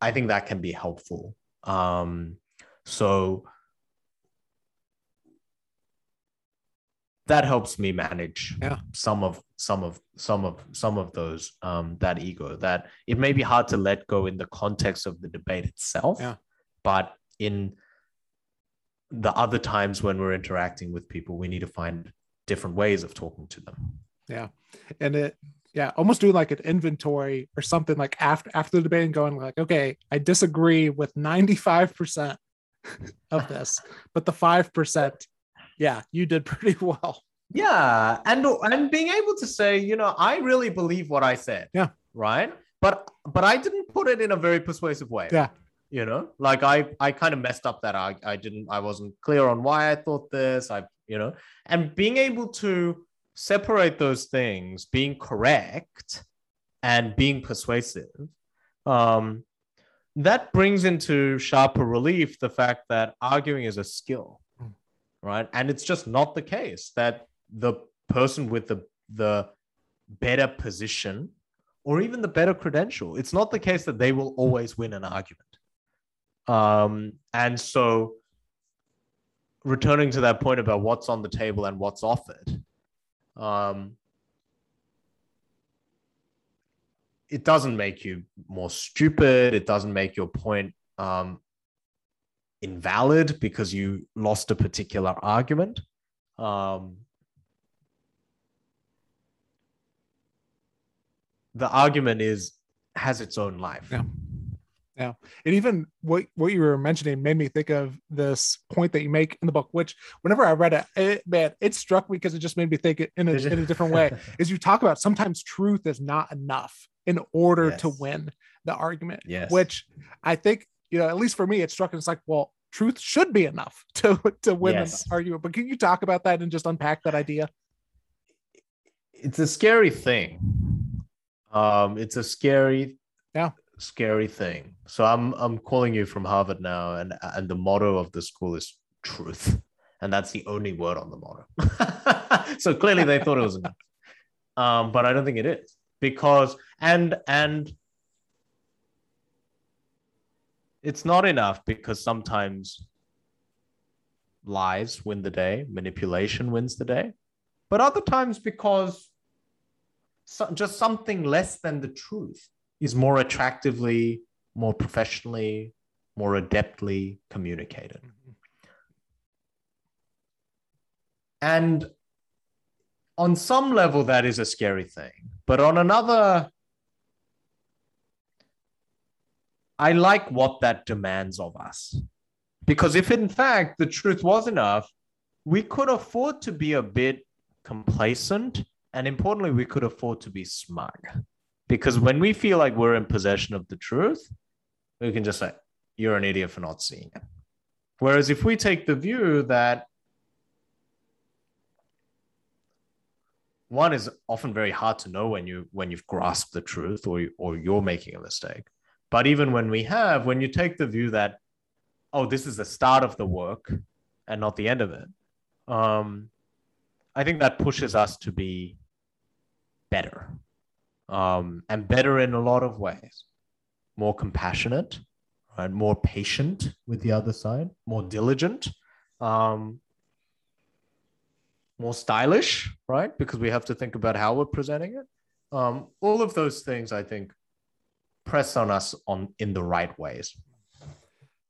Speaker 2: I think that can be helpful. Um, so that helps me manage
Speaker 1: Yeah.
Speaker 2: some of some of some of some of those um, that ego that it may be hard to let go in the context of the debate itself
Speaker 1: Yeah.
Speaker 2: but in the other times when we're interacting with people we need to find different ways of talking to them Yeah.
Speaker 1: and it yeah almost doing like an inventory or something like after after the debate and going like okay i disagree with 95% of this but the 5% yeah you did pretty well
Speaker 2: Yeah, and and being able to say, you know, I really believe what I said.
Speaker 1: Yeah.
Speaker 2: Right. But but I didn't put it in a very persuasive way.
Speaker 1: Yeah.
Speaker 2: You know, like I I kind of messed up that I I didn't I wasn't clear on why I thought this. I you know, and being able to separate those things, being correct and being persuasive, um, that brings into sharper relief the fact that arguing is a skill. Right? And it's just not the case that the person with the the better position or even the better credential it's not the case that they will always win an argument. Um and so returning to that point about what's on the table and what's offered um it doesn't make you more stupid. It doesn't make your point um invalid because you lost a particular argument. Um, the argument is has its own life.
Speaker 1: Yeah. Yeah. And even what what you were mentioning made me think of this point that you make in the book, which whenever I read it, it man, it struck me because it just made me think it in a, in a different way. Is you talk about sometimes truth is not enough in order to win the argument.
Speaker 2: Yes.
Speaker 1: Which I think, you know, at least for me, it struck it's like, well, truth should be enough to to win
Speaker 2: Yes.
Speaker 1: an argument. But can you talk about that and just unpack that idea?
Speaker 2: it's a scary thing. Um, it's a scary,
Speaker 1: Yeah.
Speaker 2: scary thing. So I'm I'm calling you from Harvard now, and and the motto of the school is truth, and that's the only word on the motto. so clearly they thought it was enough, um, but I don't think it is because and and it's not enough because sometimes lies win the day, manipulation wins the day but other times because so, just something less than the truth is more attractively, more professionally, more adeptly communicated. And on some level, that is a scary thing. But on another, I like what that demands of us. Because if in fact the truth was enough, we could afford to be a bit complacent and importantly we could afford to be smug because when we feel like we're in possession of the truth we can just say you're an idiot for not seeing it whereas if we take the view that one is often very hard to know when you when you've grasped the truth or or you're making a mistake but even when we have when you take the view that oh this is the start of the work and not the end of it um I think that pushes us to be better um, and better in a lot of ways. More compassionate, right? more patient with the other side, more diligent. Um, more stylish, right? Because we have to think about how we're presenting it. Um, all of those things, I think, press on us on in the right ways.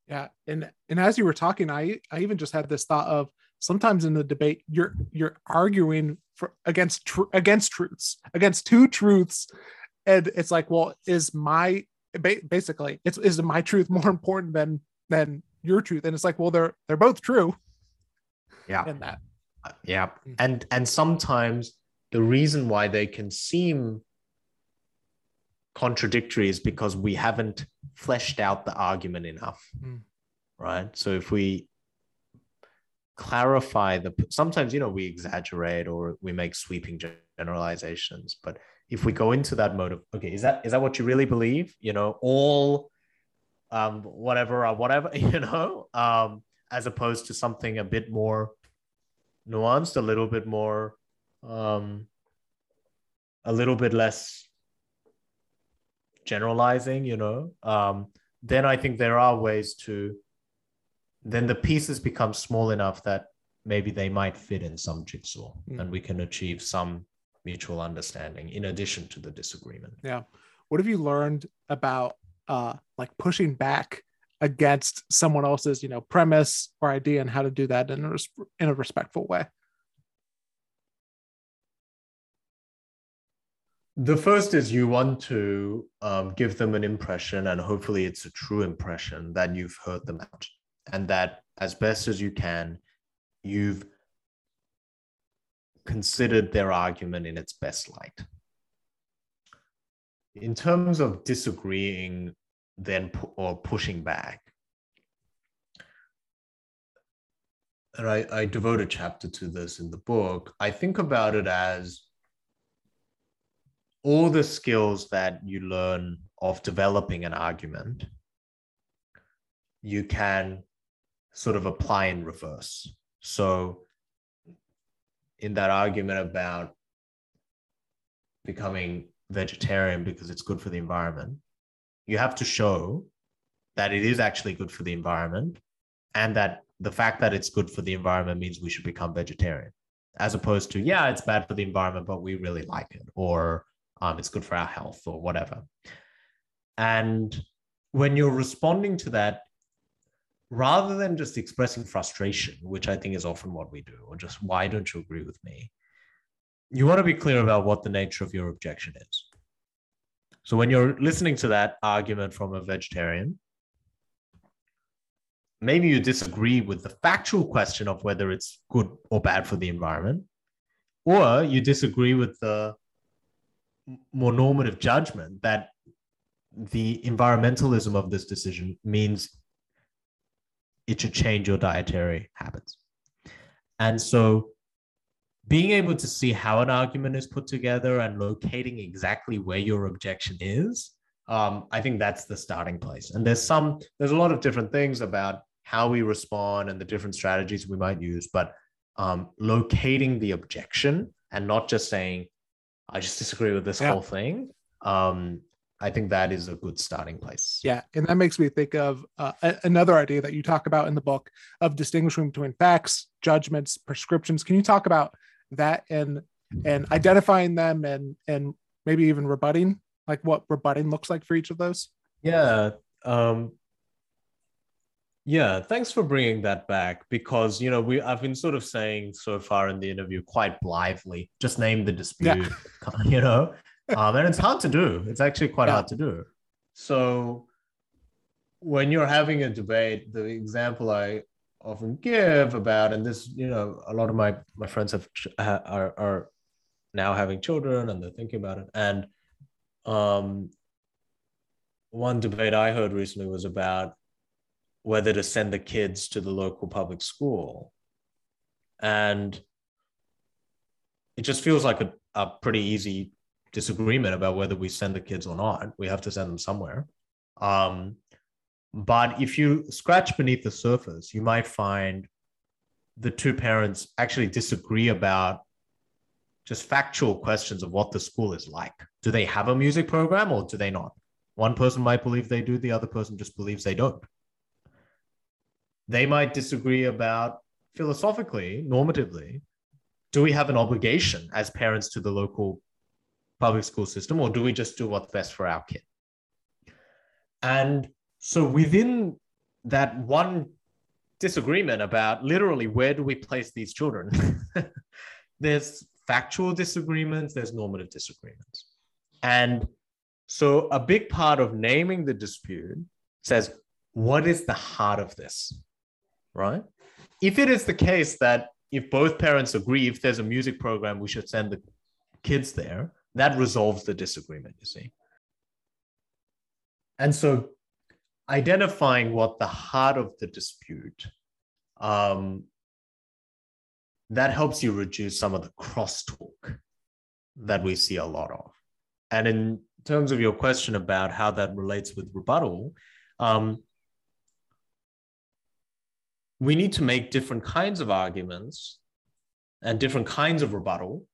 Speaker 1: Yeah, and and as you were talking, I I even just had this thought of sometimes in the debate you're you're arguing for against tr- against truths against two truths, and it's like, well, is my basically it's is my truth more important than than your truth? And it's like, well, they're they're both true.
Speaker 2: Yeah,
Speaker 1: in that.
Speaker 2: Uh, yeah, mm. and and sometimes the reason why they can seem contradictory is because we haven't fleshed out the argument enough mm. right so if we clarify the sometimes you know we exaggerate or we make sweeping generalizations but if we go into that mode of okay is that is that what you really believe you know all um whatever or whatever you know um as opposed to something a bit more nuanced a little bit more um a little bit less generalizing you know um then i think there are ways to then the pieces become small enough that maybe they might fit in some jigsaw mm. and we can achieve some mutual understanding in addition to the disagreement.
Speaker 1: Yeah. What have you learned about uh like pushing back against someone else's you know premise or idea and how to do that in a, res- in a respectful way
Speaker 2: the first is you want to um, give them an impression and hopefully it's a true impression that you've heard them out and that as best as you can, you've considered their argument in its best light. In terms of disagreeing then or pushing back, and I, I devote a chapter to this in the book, I think about it as all the skills that you learn of developing an argument, you can sort of apply in reverse. So, in that argument about becoming vegetarian because it's good for the environment, you have to show that it is actually good for the environment and that the fact that it's good for the environment means we should become vegetarian as opposed to yeah it's bad for the environment but we really like it or um, it's good for our health or whatever and when you're responding to that rather than just expressing frustration, which I think is often what we do, or just why don't you agree with me? You want to be clear about what the nature of your objection is. So when you're listening to that argument from a vegetarian, maybe you disagree with the factual question of whether it's good or bad for the environment, or you disagree with the more normative judgment that the environmentalism of this decision means it should change your dietary habits. And so being able to see how an argument is put together and locating exactly where your objection is, um, I think that's the starting place. And there's some, there's a lot of different things about how we respond and the different strategies we might use, but um, locating the objection and not just saying, I just disagree with this yeah. whole thing, um, I think that is a good starting place.
Speaker 1: Yeah, and that makes me think of uh, another idea that you talk about in the book of distinguishing between facts, judgments, prescriptions. Can you talk about that and and identifying them and and maybe even rebutting, like what rebutting looks like for each of those?
Speaker 2: Yeah, um, yeah. Thanks for bringing that back because you know we I've been sort of saying so far in the interview quite blithely, just name the dispute, yeah. you know um, and it's hard to do. It's actually quite yeah. hard to do. So when you're having a debate, the example I often give about, and this, you know, a lot of my my friends have are are now having children and they're thinking about it. And um, one debate I heard recently was about whether to send the kids to the local public school, and it just feels like a, a pretty easy disagreement about whether we send the kids or not. We have to send them somewhere. Um, but if you scratch beneath the surface, you might find the two parents actually disagree about just factual questions of what the school is like. Do they have a music program or do they not? One person might believe they do, the other person just believes they don't. They might disagree about philosophically, normatively, do we have an obligation as parents to the local public school system, or do we just do what's best for our kid? And so within that one disagreement about literally where do we place these children, there's factual disagreements, there's normative disagreements. And so a big part of naming the dispute says, what is the heart of this? Right? If it is the case that if both parents agree, if there's a music program, we should send the kids there, that resolves the disagreement, you see. And so identifying what the heart of the dispute um, that helps you reduce some of the crosstalk that we see a lot of. And in terms of your question about how that relates with rebuttal, um, we need to make different kinds of arguments and different kinds of rebuttal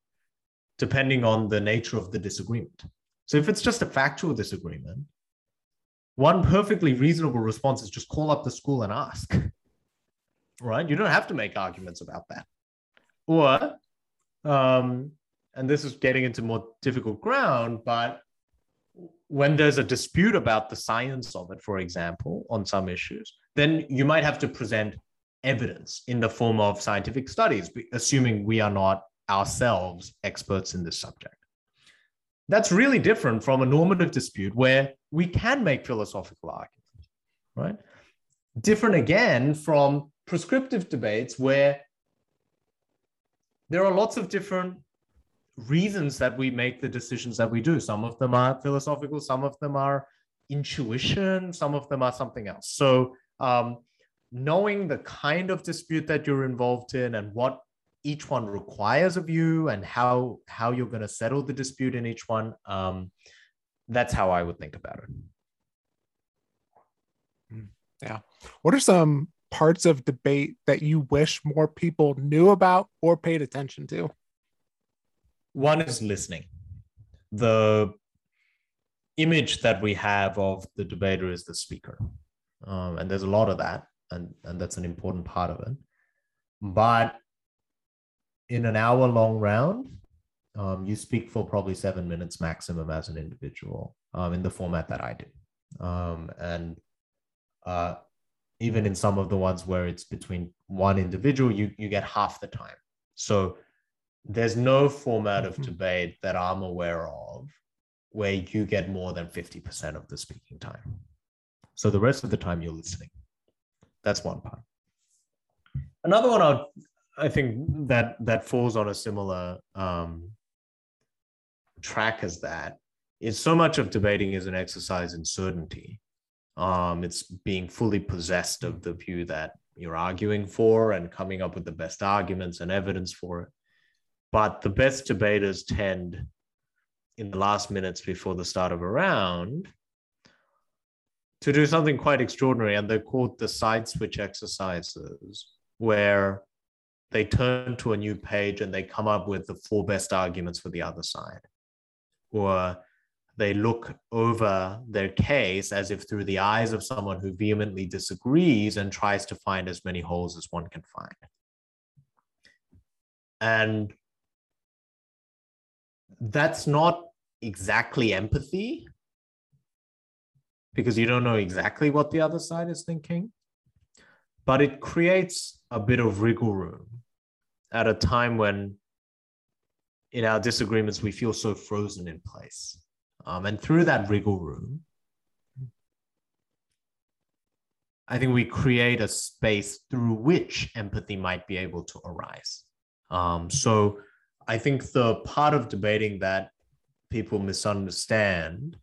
Speaker 2: depending on the nature of the disagreement. So if it's just a factual disagreement, one perfectly reasonable response is just call up the school and ask. Right? You don't have to make arguments about that. Or, um, and this is getting into more difficult ground, but when there's a dispute about the science of it, for example, on some issues, then you might have to present evidence in the form of scientific studies, assuming we are not ourselves experts in this subject. That's really different from a normative dispute where we can make philosophical arguments, right? Different again from prescriptive debates where there are lots of different reasons that we make the decisions that we do. Some of them are philosophical, some of them are intuition, some of them are something else. So, um, knowing the kind of dispute that you're involved in and what each one requires of you and how how you're going to settle the dispute in each one um, that's how i would think about it.
Speaker 1: Hmm. yeah. What are some parts of debate that you wish more people knew about or paid attention to?
Speaker 2: One is listening. The image that we have of the debater is the speaker um, and there's a lot of that and, and that's an important part of it but in an hour long round, um, you speak for probably seven minutes maximum as an individual um, in the format that I do. Um, and uh, even in some of the ones where it's between one individual, you, you get half the time. So there's no format of mm-hmm. debate that I'm aware of where you get more than 50% of the speaking time. So the rest of the time you're listening. That's one part. Another one I'll I think that that falls on a similar um, track as that. Is so much of debating is an exercise in certainty. Um, it's being fully possessed of the view that you're arguing for and coming up with the best arguments and evidence for it. But the best debaters tend, in the last minutes before the start of a round, to do something quite extraordinary. And they're called the side switch exercises, where they turn to a new page and they come up with the four best arguments for the other side. Or they look over their case as if through the eyes of someone who vehemently disagrees and tries to find as many holes as one can find. And that's not exactly empathy because you don't know exactly what the other side is thinking, but it creates a bit of wriggle room at a time when in our disagreements we feel so frozen in place. Um, and through that wriggle room, I think we create a space through which empathy might be able to arise. Um, so I think the part of debating that people misunderstand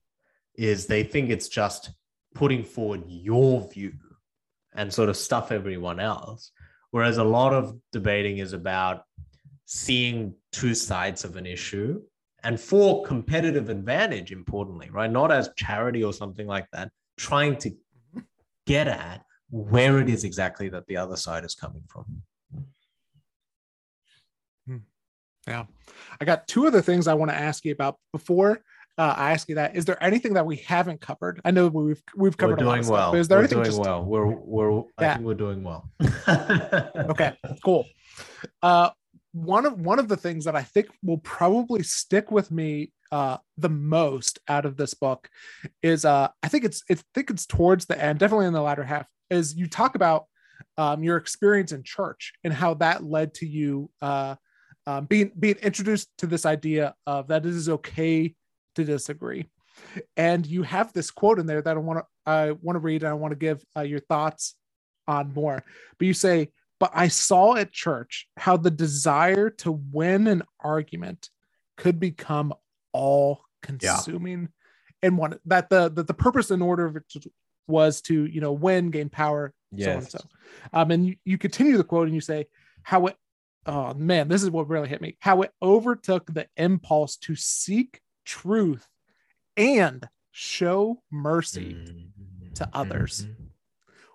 Speaker 2: is they think it's just putting forward your view and sort of stuff everyone else. Whereas a lot of debating is about seeing two sides of an issue and for competitive advantage, importantly, right? Not as charity or something like that, trying to get at where it is exactly that the other side is coming from.
Speaker 1: Hmm. Yeah. I got two other things I want to ask you about before uh, I ask you that. Is there anything that we haven't covered? I know we've we've covered
Speaker 2: we're
Speaker 1: a
Speaker 2: lot of
Speaker 1: well.
Speaker 2: Stuff, is there we're anything doing just... well? We're we're yeah. I think we're doing well.
Speaker 1: okay, cool. Uh, one of one of the things that I think will probably stick with me uh, the most out of this book is uh, I think it's I think it's towards the end, definitely in the latter half, is you talk about um, your experience in church and how that led to you uh, um, being being introduced to this idea of that it is okay to disagree. And you have this quote in there that I want to I want to read and I want to give uh, your thoughts on more. But you say, "But I saw at church how the desire to win an argument could become all consuming." Yeah. And one that the that the purpose and order of it was to you know win, gain power, yes. so and so. Um, and you, you continue the quote and you say how it oh man, this is what really hit me. How it overtook the impulse to seek truth and show mercy mm-hmm. to others. Mm-hmm.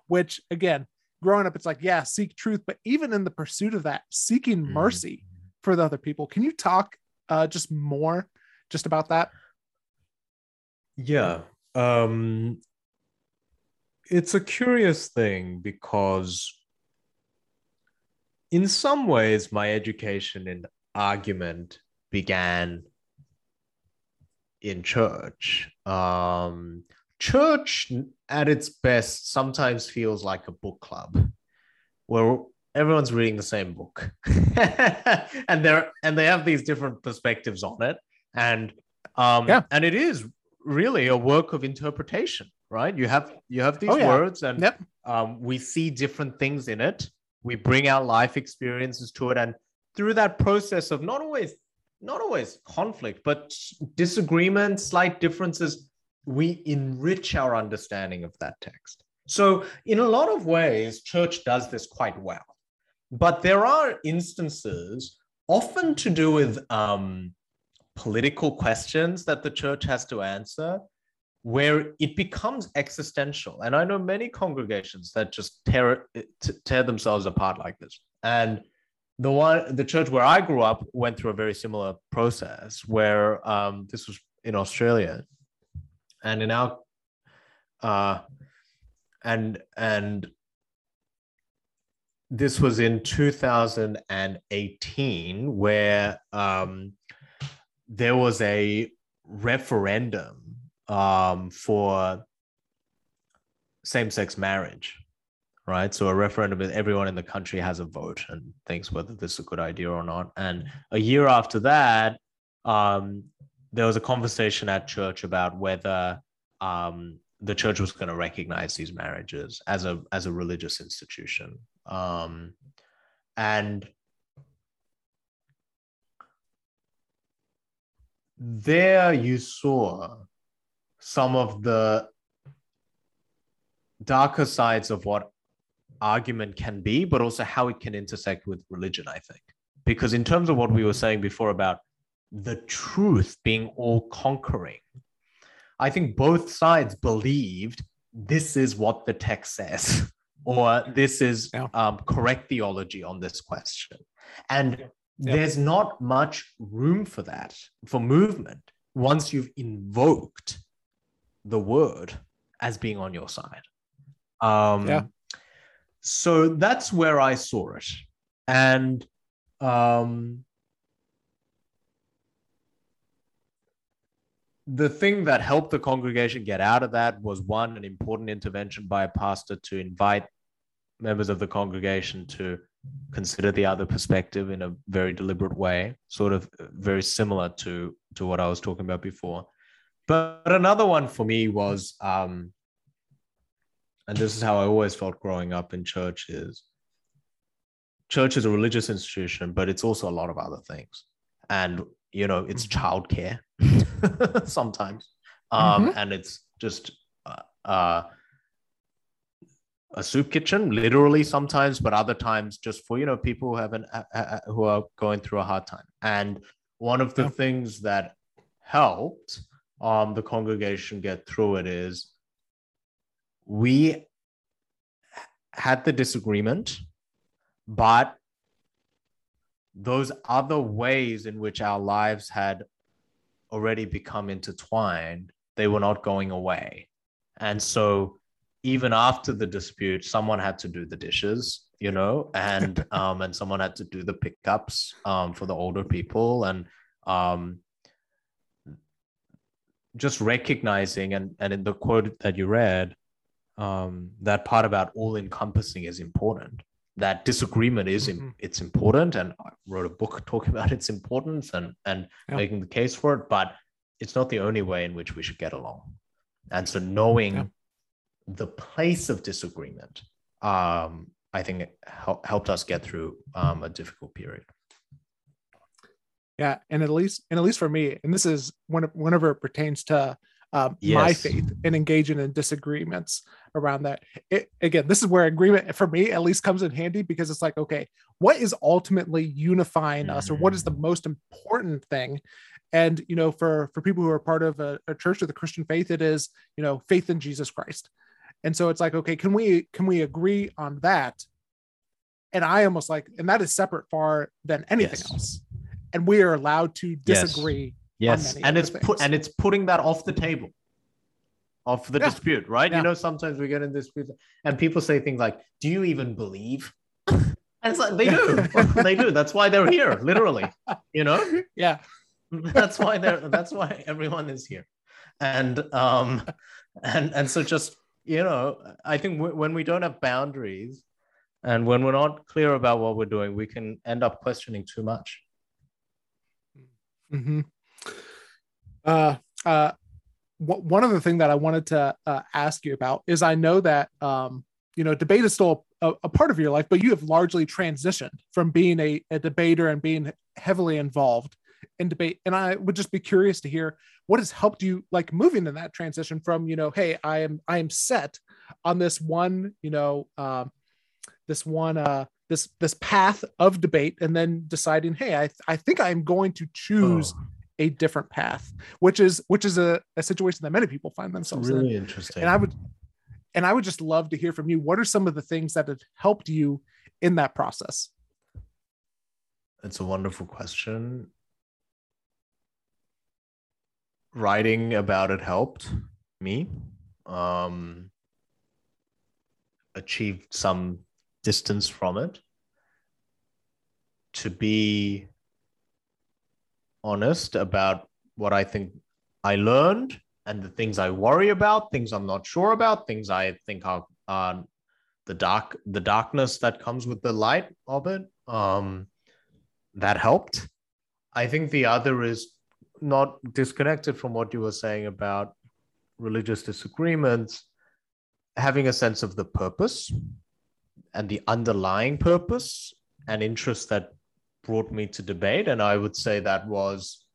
Speaker 1: Which again, growing up, it's like, yeah, seek truth, but even in the pursuit of that, seeking mm-hmm. mercy for the other people. Can you talk uh just more just about that?
Speaker 2: Yeah. Um it's a curious thing because in some ways my education in argument began in church um, church at its best sometimes feels like a book club where everyone's reading the same book and they're and they have these different perspectives on it and um yeah. and it is really a work of interpretation right? You have you have these oh, yeah. words, and yep. um, we see different things in it. We bring our life experiences to it, and through that process of not always not always conflict, but disagreement, slight differences, we enrich our understanding of that text. So, in a lot of ways, church does this quite well. But there are instances, often to do with um, political questions that the church has to answer, where it becomes existential. And I know many congregations that just tear tear themselves apart like this. And the one the church where I grew up went through a very similar process where um, this was in Australia, and in our uh, and and this was in 2018 where um, there was a referendum um, for same-sex marriage, right? So a referendum is everyone in the country has a vote and thinks whether this is a good idea or not. And a year after that, um, there was a conversation at church about whether um, the church was going to recognize these marriages as a as a religious institution. Um, and there you saw some of the darker sides of what argument can be, but also how it can intersect with religion, I think. Because in terms of what we were saying before about the truth being all conquering, I think both sides believed this is what the text says, or this is yeah. um, correct theology on this question. And yeah. there's not much room for that, for movement, once you've invoked the word as being on your side. Um, yeah. So that's where I saw it. And um, the thing that helped the congregation get out of that was one, an important intervention by a pastor to invite members of the congregation to consider the other perspective in a very deliberate way, sort of very similar to, to what I was talking about before. But another one for me was, um, and this is how I always felt growing up in church is church is a religious institution, but it's also a lot of other things. And, you know, it's childcare sometimes. Um, mm-hmm. And it's just uh, uh, a soup kitchen, literally sometimes, but other times just for, you know, people who haven't, uh, uh, who are going through a hard time. And one of the yeah. things that helped um, the congregation get through it is we had the disagreement, but those other ways in which our lives had already become intertwined, they were not going away. And so even after the dispute, someone had to do the dishes. you know, and um, and someone had to do the pickups um for the older people, and um, just recognizing and and in the quote that you read, um, that part about all encompassing is important. That disagreement is
Speaker 1: Mhm.
Speaker 2: it's important, and I wrote a book talking about its importance and and
Speaker 1: Yeah.
Speaker 2: making the case for it, but it's not the only way in which we should get along. And so knowing
Speaker 1: Yeah.
Speaker 2: the place of disagreement, um, I think it hel- helped us get through um, a difficult period.
Speaker 1: Yeah, and at least and at least for me, and this is when whenever it pertains to um, my faith and engaging in disagreements around that. It, again, this is where agreement for me at least comes in handy because it's like, okay, what is ultimately unifying us, or what is the
Speaker 2: Mm.
Speaker 1: most important thing? And you know, for for people who are part of a, a church of the Christian faith, it is you know faith in Jesus Christ. And so it's like, okay, can we can we agree on that? And I almost like, and that is separate far than anything
Speaker 2: Yes.
Speaker 1: else. And we are allowed to disagree.
Speaker 2: Yes,
Speaker 1: many
Speaker 2: and it's put and it's putting that off the table, off the
Speaker 1: Yeah.
Speaker 2: dispute, right?
Speaker 1: Yeah.
Speaker 2: You know, sometimes we get in disputes, and people say things like, "Do you even believe?" And it's like they do, they do. That's why they're here, literally. You know,
Speaker 1: Yeah.
Speaker 2: that's why they're. That's why everyone is here, and um, and and so just you know, I think w- when we don't have boundaries, and when we're not clear about what we're doing, we can end up questioning too much.
Speaker 1: hmm Uh, uh, w- one other thing that I wanted to uh, ask you about is I know that um, you know debate is still a, a part of your life, but you have largely transitioned from being a, a debater and being heavily involved in debate. And I would just be curious to hear what has helped you like moving in that transition from you know, hey, I am I am set on this one you know um, this one uh, this this path of debate, and then deciding, hey, I I think I'm going to choose
Speaker 2: Oh,
Speaker 1: a different path, which is which is a, a situation that many people find themselves in.
Speaker 2: really interesting.
Speaker 1: And I would and I would just love to hear from you. What are some of the things that have helped you in that process?
Speaker 2: It's a wonderful question. Writing about it helped me um, achieve some distance from it. To be honest about what I think I learned and the things I worry about, things I'm not sure about, things I think are, are the dark, the darkness that comes with the light of it. Um, that helped. I think the other is not disconnected from what you were saying about religious disagreements, having a sense of the purpose and the underlying purpose and interest that brought me to debate. And I would say that was,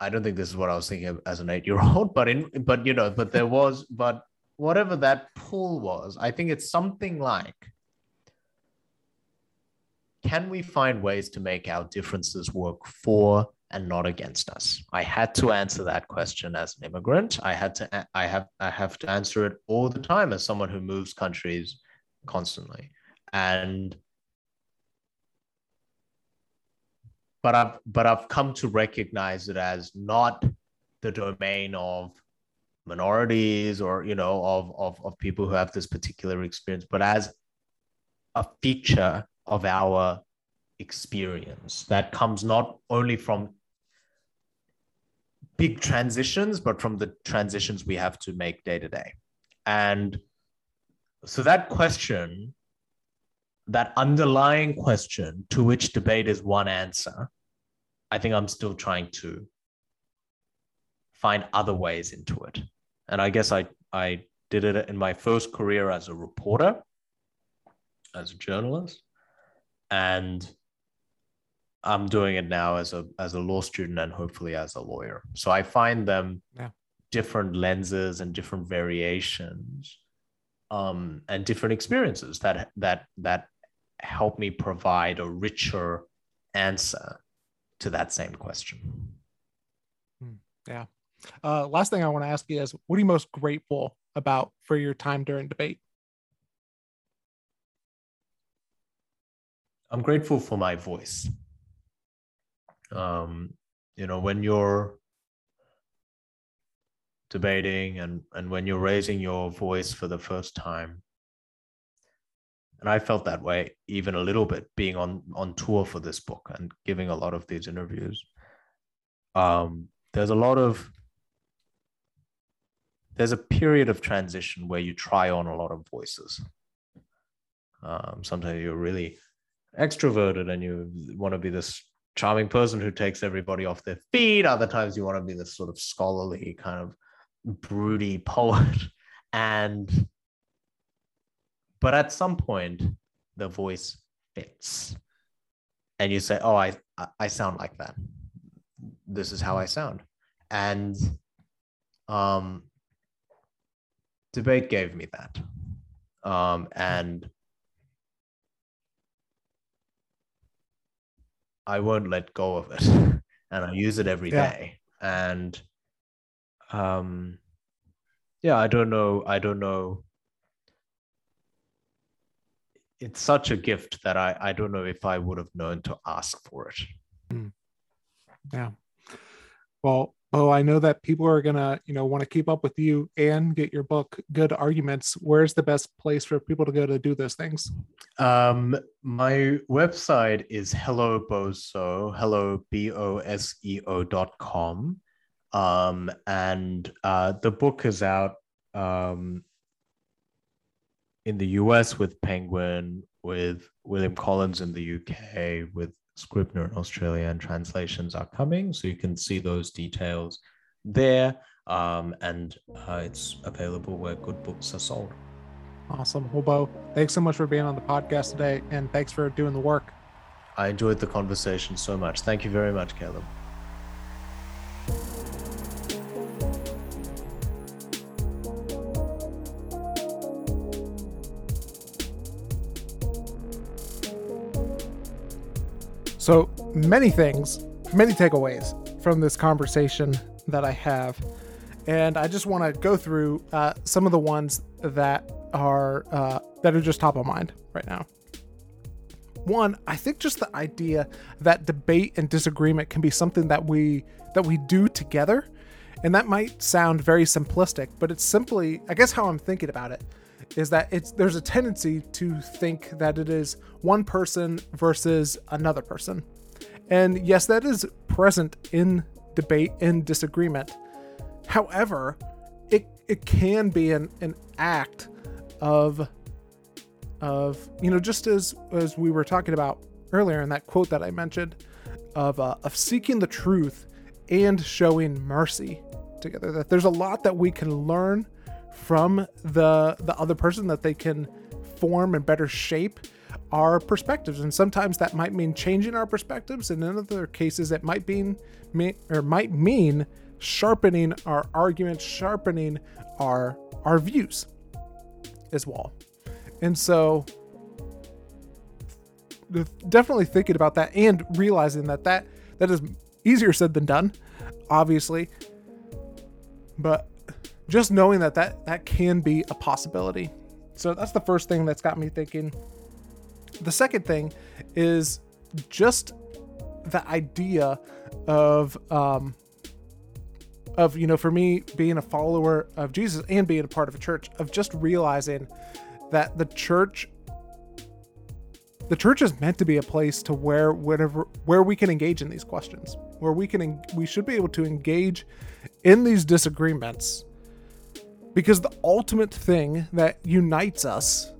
Speaker 2: I don't think this is what I was thinking of as an eight year old, but in, but you know, but there was, but whatever that pull was, I think it's something like, can we find ways to make our differences work for and not against us? I had to answer that question as an immigrant. I had to I have I have to answer it all the time as someone who moves countries constantly. And but I've but I've come to recognize it as not the domain of minorities or you know of of, of people who have this particular experience, but as a feature of our experience that comes not only from big transitions, but from the transitions we have to make day to day. And so that question, that underlying question to which debate is one answer, I think I'm still trying to find other ways into it. And I guess I, I did it in my first career as a reporter, as a journalist and I'm doing it now as a as a law student and hopefully as a lawyer. So I find them
Speaker 1: Yeah.
Speaker 2: different lenses and different variations um, and different experiences that that that help me provide a richer answer to that same question. Yeah.
Speaker 1: Uh, last thing I want to ask you is, what are you most grateful about for your time during debate?
Speaker 2: I'm grateful for my voice. Um, you know, when you're debating and, and when you're raising your voice for the first time, and I felt that way even a little bit being on on tour for this book and giving a lot of these interviews. Um, there's a lot of there's a period of transition where you try on a lot of voices. Um, sometimes you're really extroverted and you want to be this charming person who takes everybody off their feet. Other times you want to be this sort of scholarly kind of broody poet. And but at some point the voice fits. And you say, Oh, I I sound like that. This is how I sound. And um debate gave me that. Um, and I won't let go of it. and I use it every
Speaker 1: Yeah.
Speaker 2: day. And um yeah, I don't know. I don't know. It's such a gift that I, I don't know if I would have known to ask for it.
Speaker 1: Yeah. Well, oh, I know that people are gonna, you know, want to keep up with you and get your book, Good Arguments. Where's the best place for people to go to do those things?
Speaker 2: Um, my website is hello Bo Seo, hello b o s e o dot com. Um, and uh, the book is out um, in the US with Penguin, with William Collins in the UK, with Scribner in Australia, and translations are coming. So you can see those details there. Um, and uh, it's available where good books are sold.
Speaker 1: Awesome. Well, Bo, thanks so much for being on the podcast today, and thanks for doing the work.
Speaker 2: I enjoyed the conversation so much. Thank you very much, Caleb.
Speaker 1: So many things, many takeaways from this conversation that I have. And I just want to go through uh, some of the ones that are uh, that are just top of mind right now. One, I think just the idea that debate and disagreement can be something that we that we do together, and that might sound very simplistic, but it's simply, I guess, how I'm thinking about it is that it's there's a tendency to think that it is one person versus another person. And yes, that is present in debate and disagreement. However, it it can be an, an act of of you know just as as we were talking about earlier in that quote that I mentioned of uh, of seeking the truth and showing mercy together that there's a lot that we can learn from the the other person that they can form and better shape our perspectives. And sometimes that might mean changing our perspectives. And in other cases it might mean or might mean sharpening our arguments sharpening our our views as well. And so definitely thinking about that and realizing that that that is easier said than done obviously. But just knowing that that that can be a possibility. So that's the first thing that's got me thinking. The second thing is just the idea of um of you know for me being a follower of jesus and being a part of a church of just realizing that the church the church is meant to be a place to where whatever where we can engage in these questions where we can we should be able to engage in these disagreements because the ultimate thing that unites us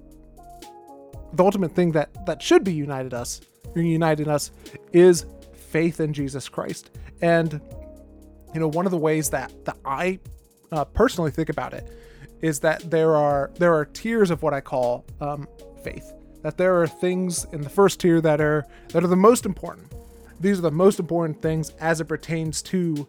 Speaker 1: the ultimate thing that that should be united us uniting us is faith in jesus christ. And you know one of the ways that that i uh, personally think about it is that there are there are tiers of what i call um, faith. That there are things in the first tier that are that are the most important. These are the most important things as it pertains to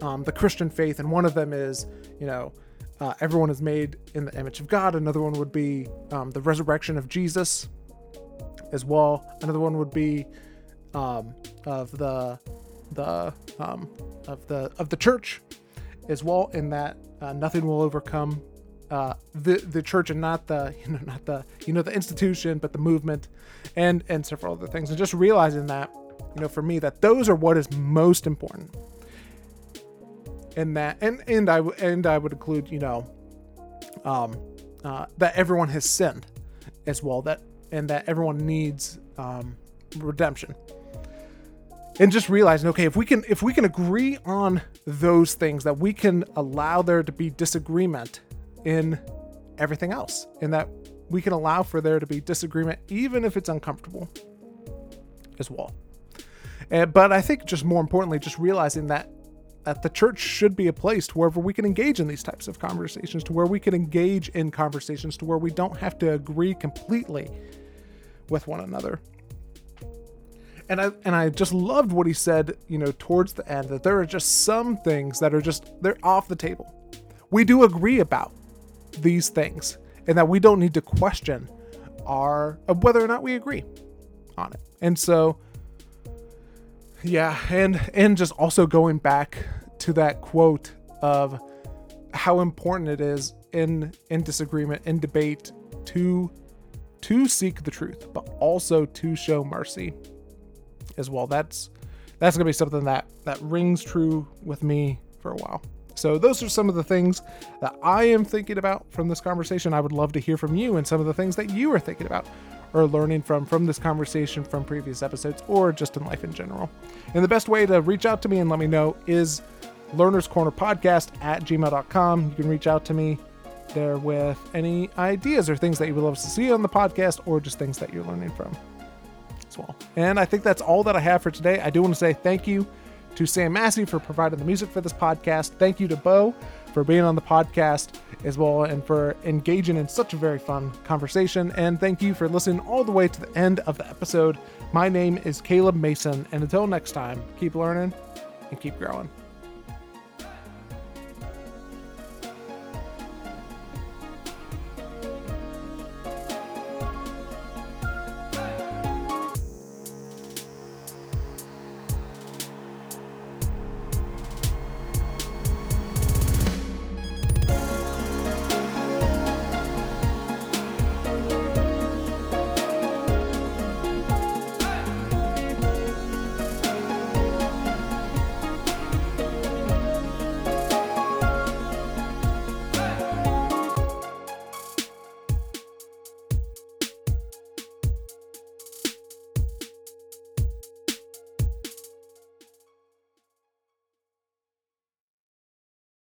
Speaker 1: um, the christian faith. And one of them is you know uh, everyone is made in the image of God. Another one would be um, the resurrection of Jesus, as well. Another one would be um, of the the um, of the of the church, as well. In that uh, nothing will overcome uh, the the church and not the you know not the you know the institution, but the movement, and and several other things. And just realizing that you know for me that those are what is most important and that and and I and I would include you know um uh, that everyone has sinned as well that and that everyone needs um, redemption. And just realizing okay if we can if we can agree on those things that we can allow there to be disagreement in everything else and that we can allow for there to be disagreement even if it's uncomfortable as well. And, but i think just more importantly just realizing that that the church should be a place to wherever we can engage in these types of conversations to where we can engage in conversations to where we don't have to agree completely with one another and I and I just loved what he said, you know, towards the end that there are just some things that are just they're off the table. We do agree about these things, and that we don't need to question our whether or not we agree on it. And so, yeah, and and just also going back to that quote of how important it is in in disagreement in debate to to seek the truth but also to show mercy as well. That's that's gonna be something that that rings true with me for a while. So those are some of the things that I am thinking about from this conversation. I would love to hear from you and some of the things that you are thinking about or learning from from this conversation from previous episodes or just in life in general. And the best way to reach out to me and let me know is learners corner podcast at gmail.com. You can reach out to me there with any ideas or things that you would love to see on the podcast or just things that you're learning from as well. And I think that's all that I have for today. I do want to say thank you to Sam Massey for providing the music for this podcast. Thank you to Bo for being on the podcast as well and for engaging in such a very fun conversation. And thank you for listening all the way to the end of the episode. My name is Caleb Mason, and until next time, keep learning and keep growing.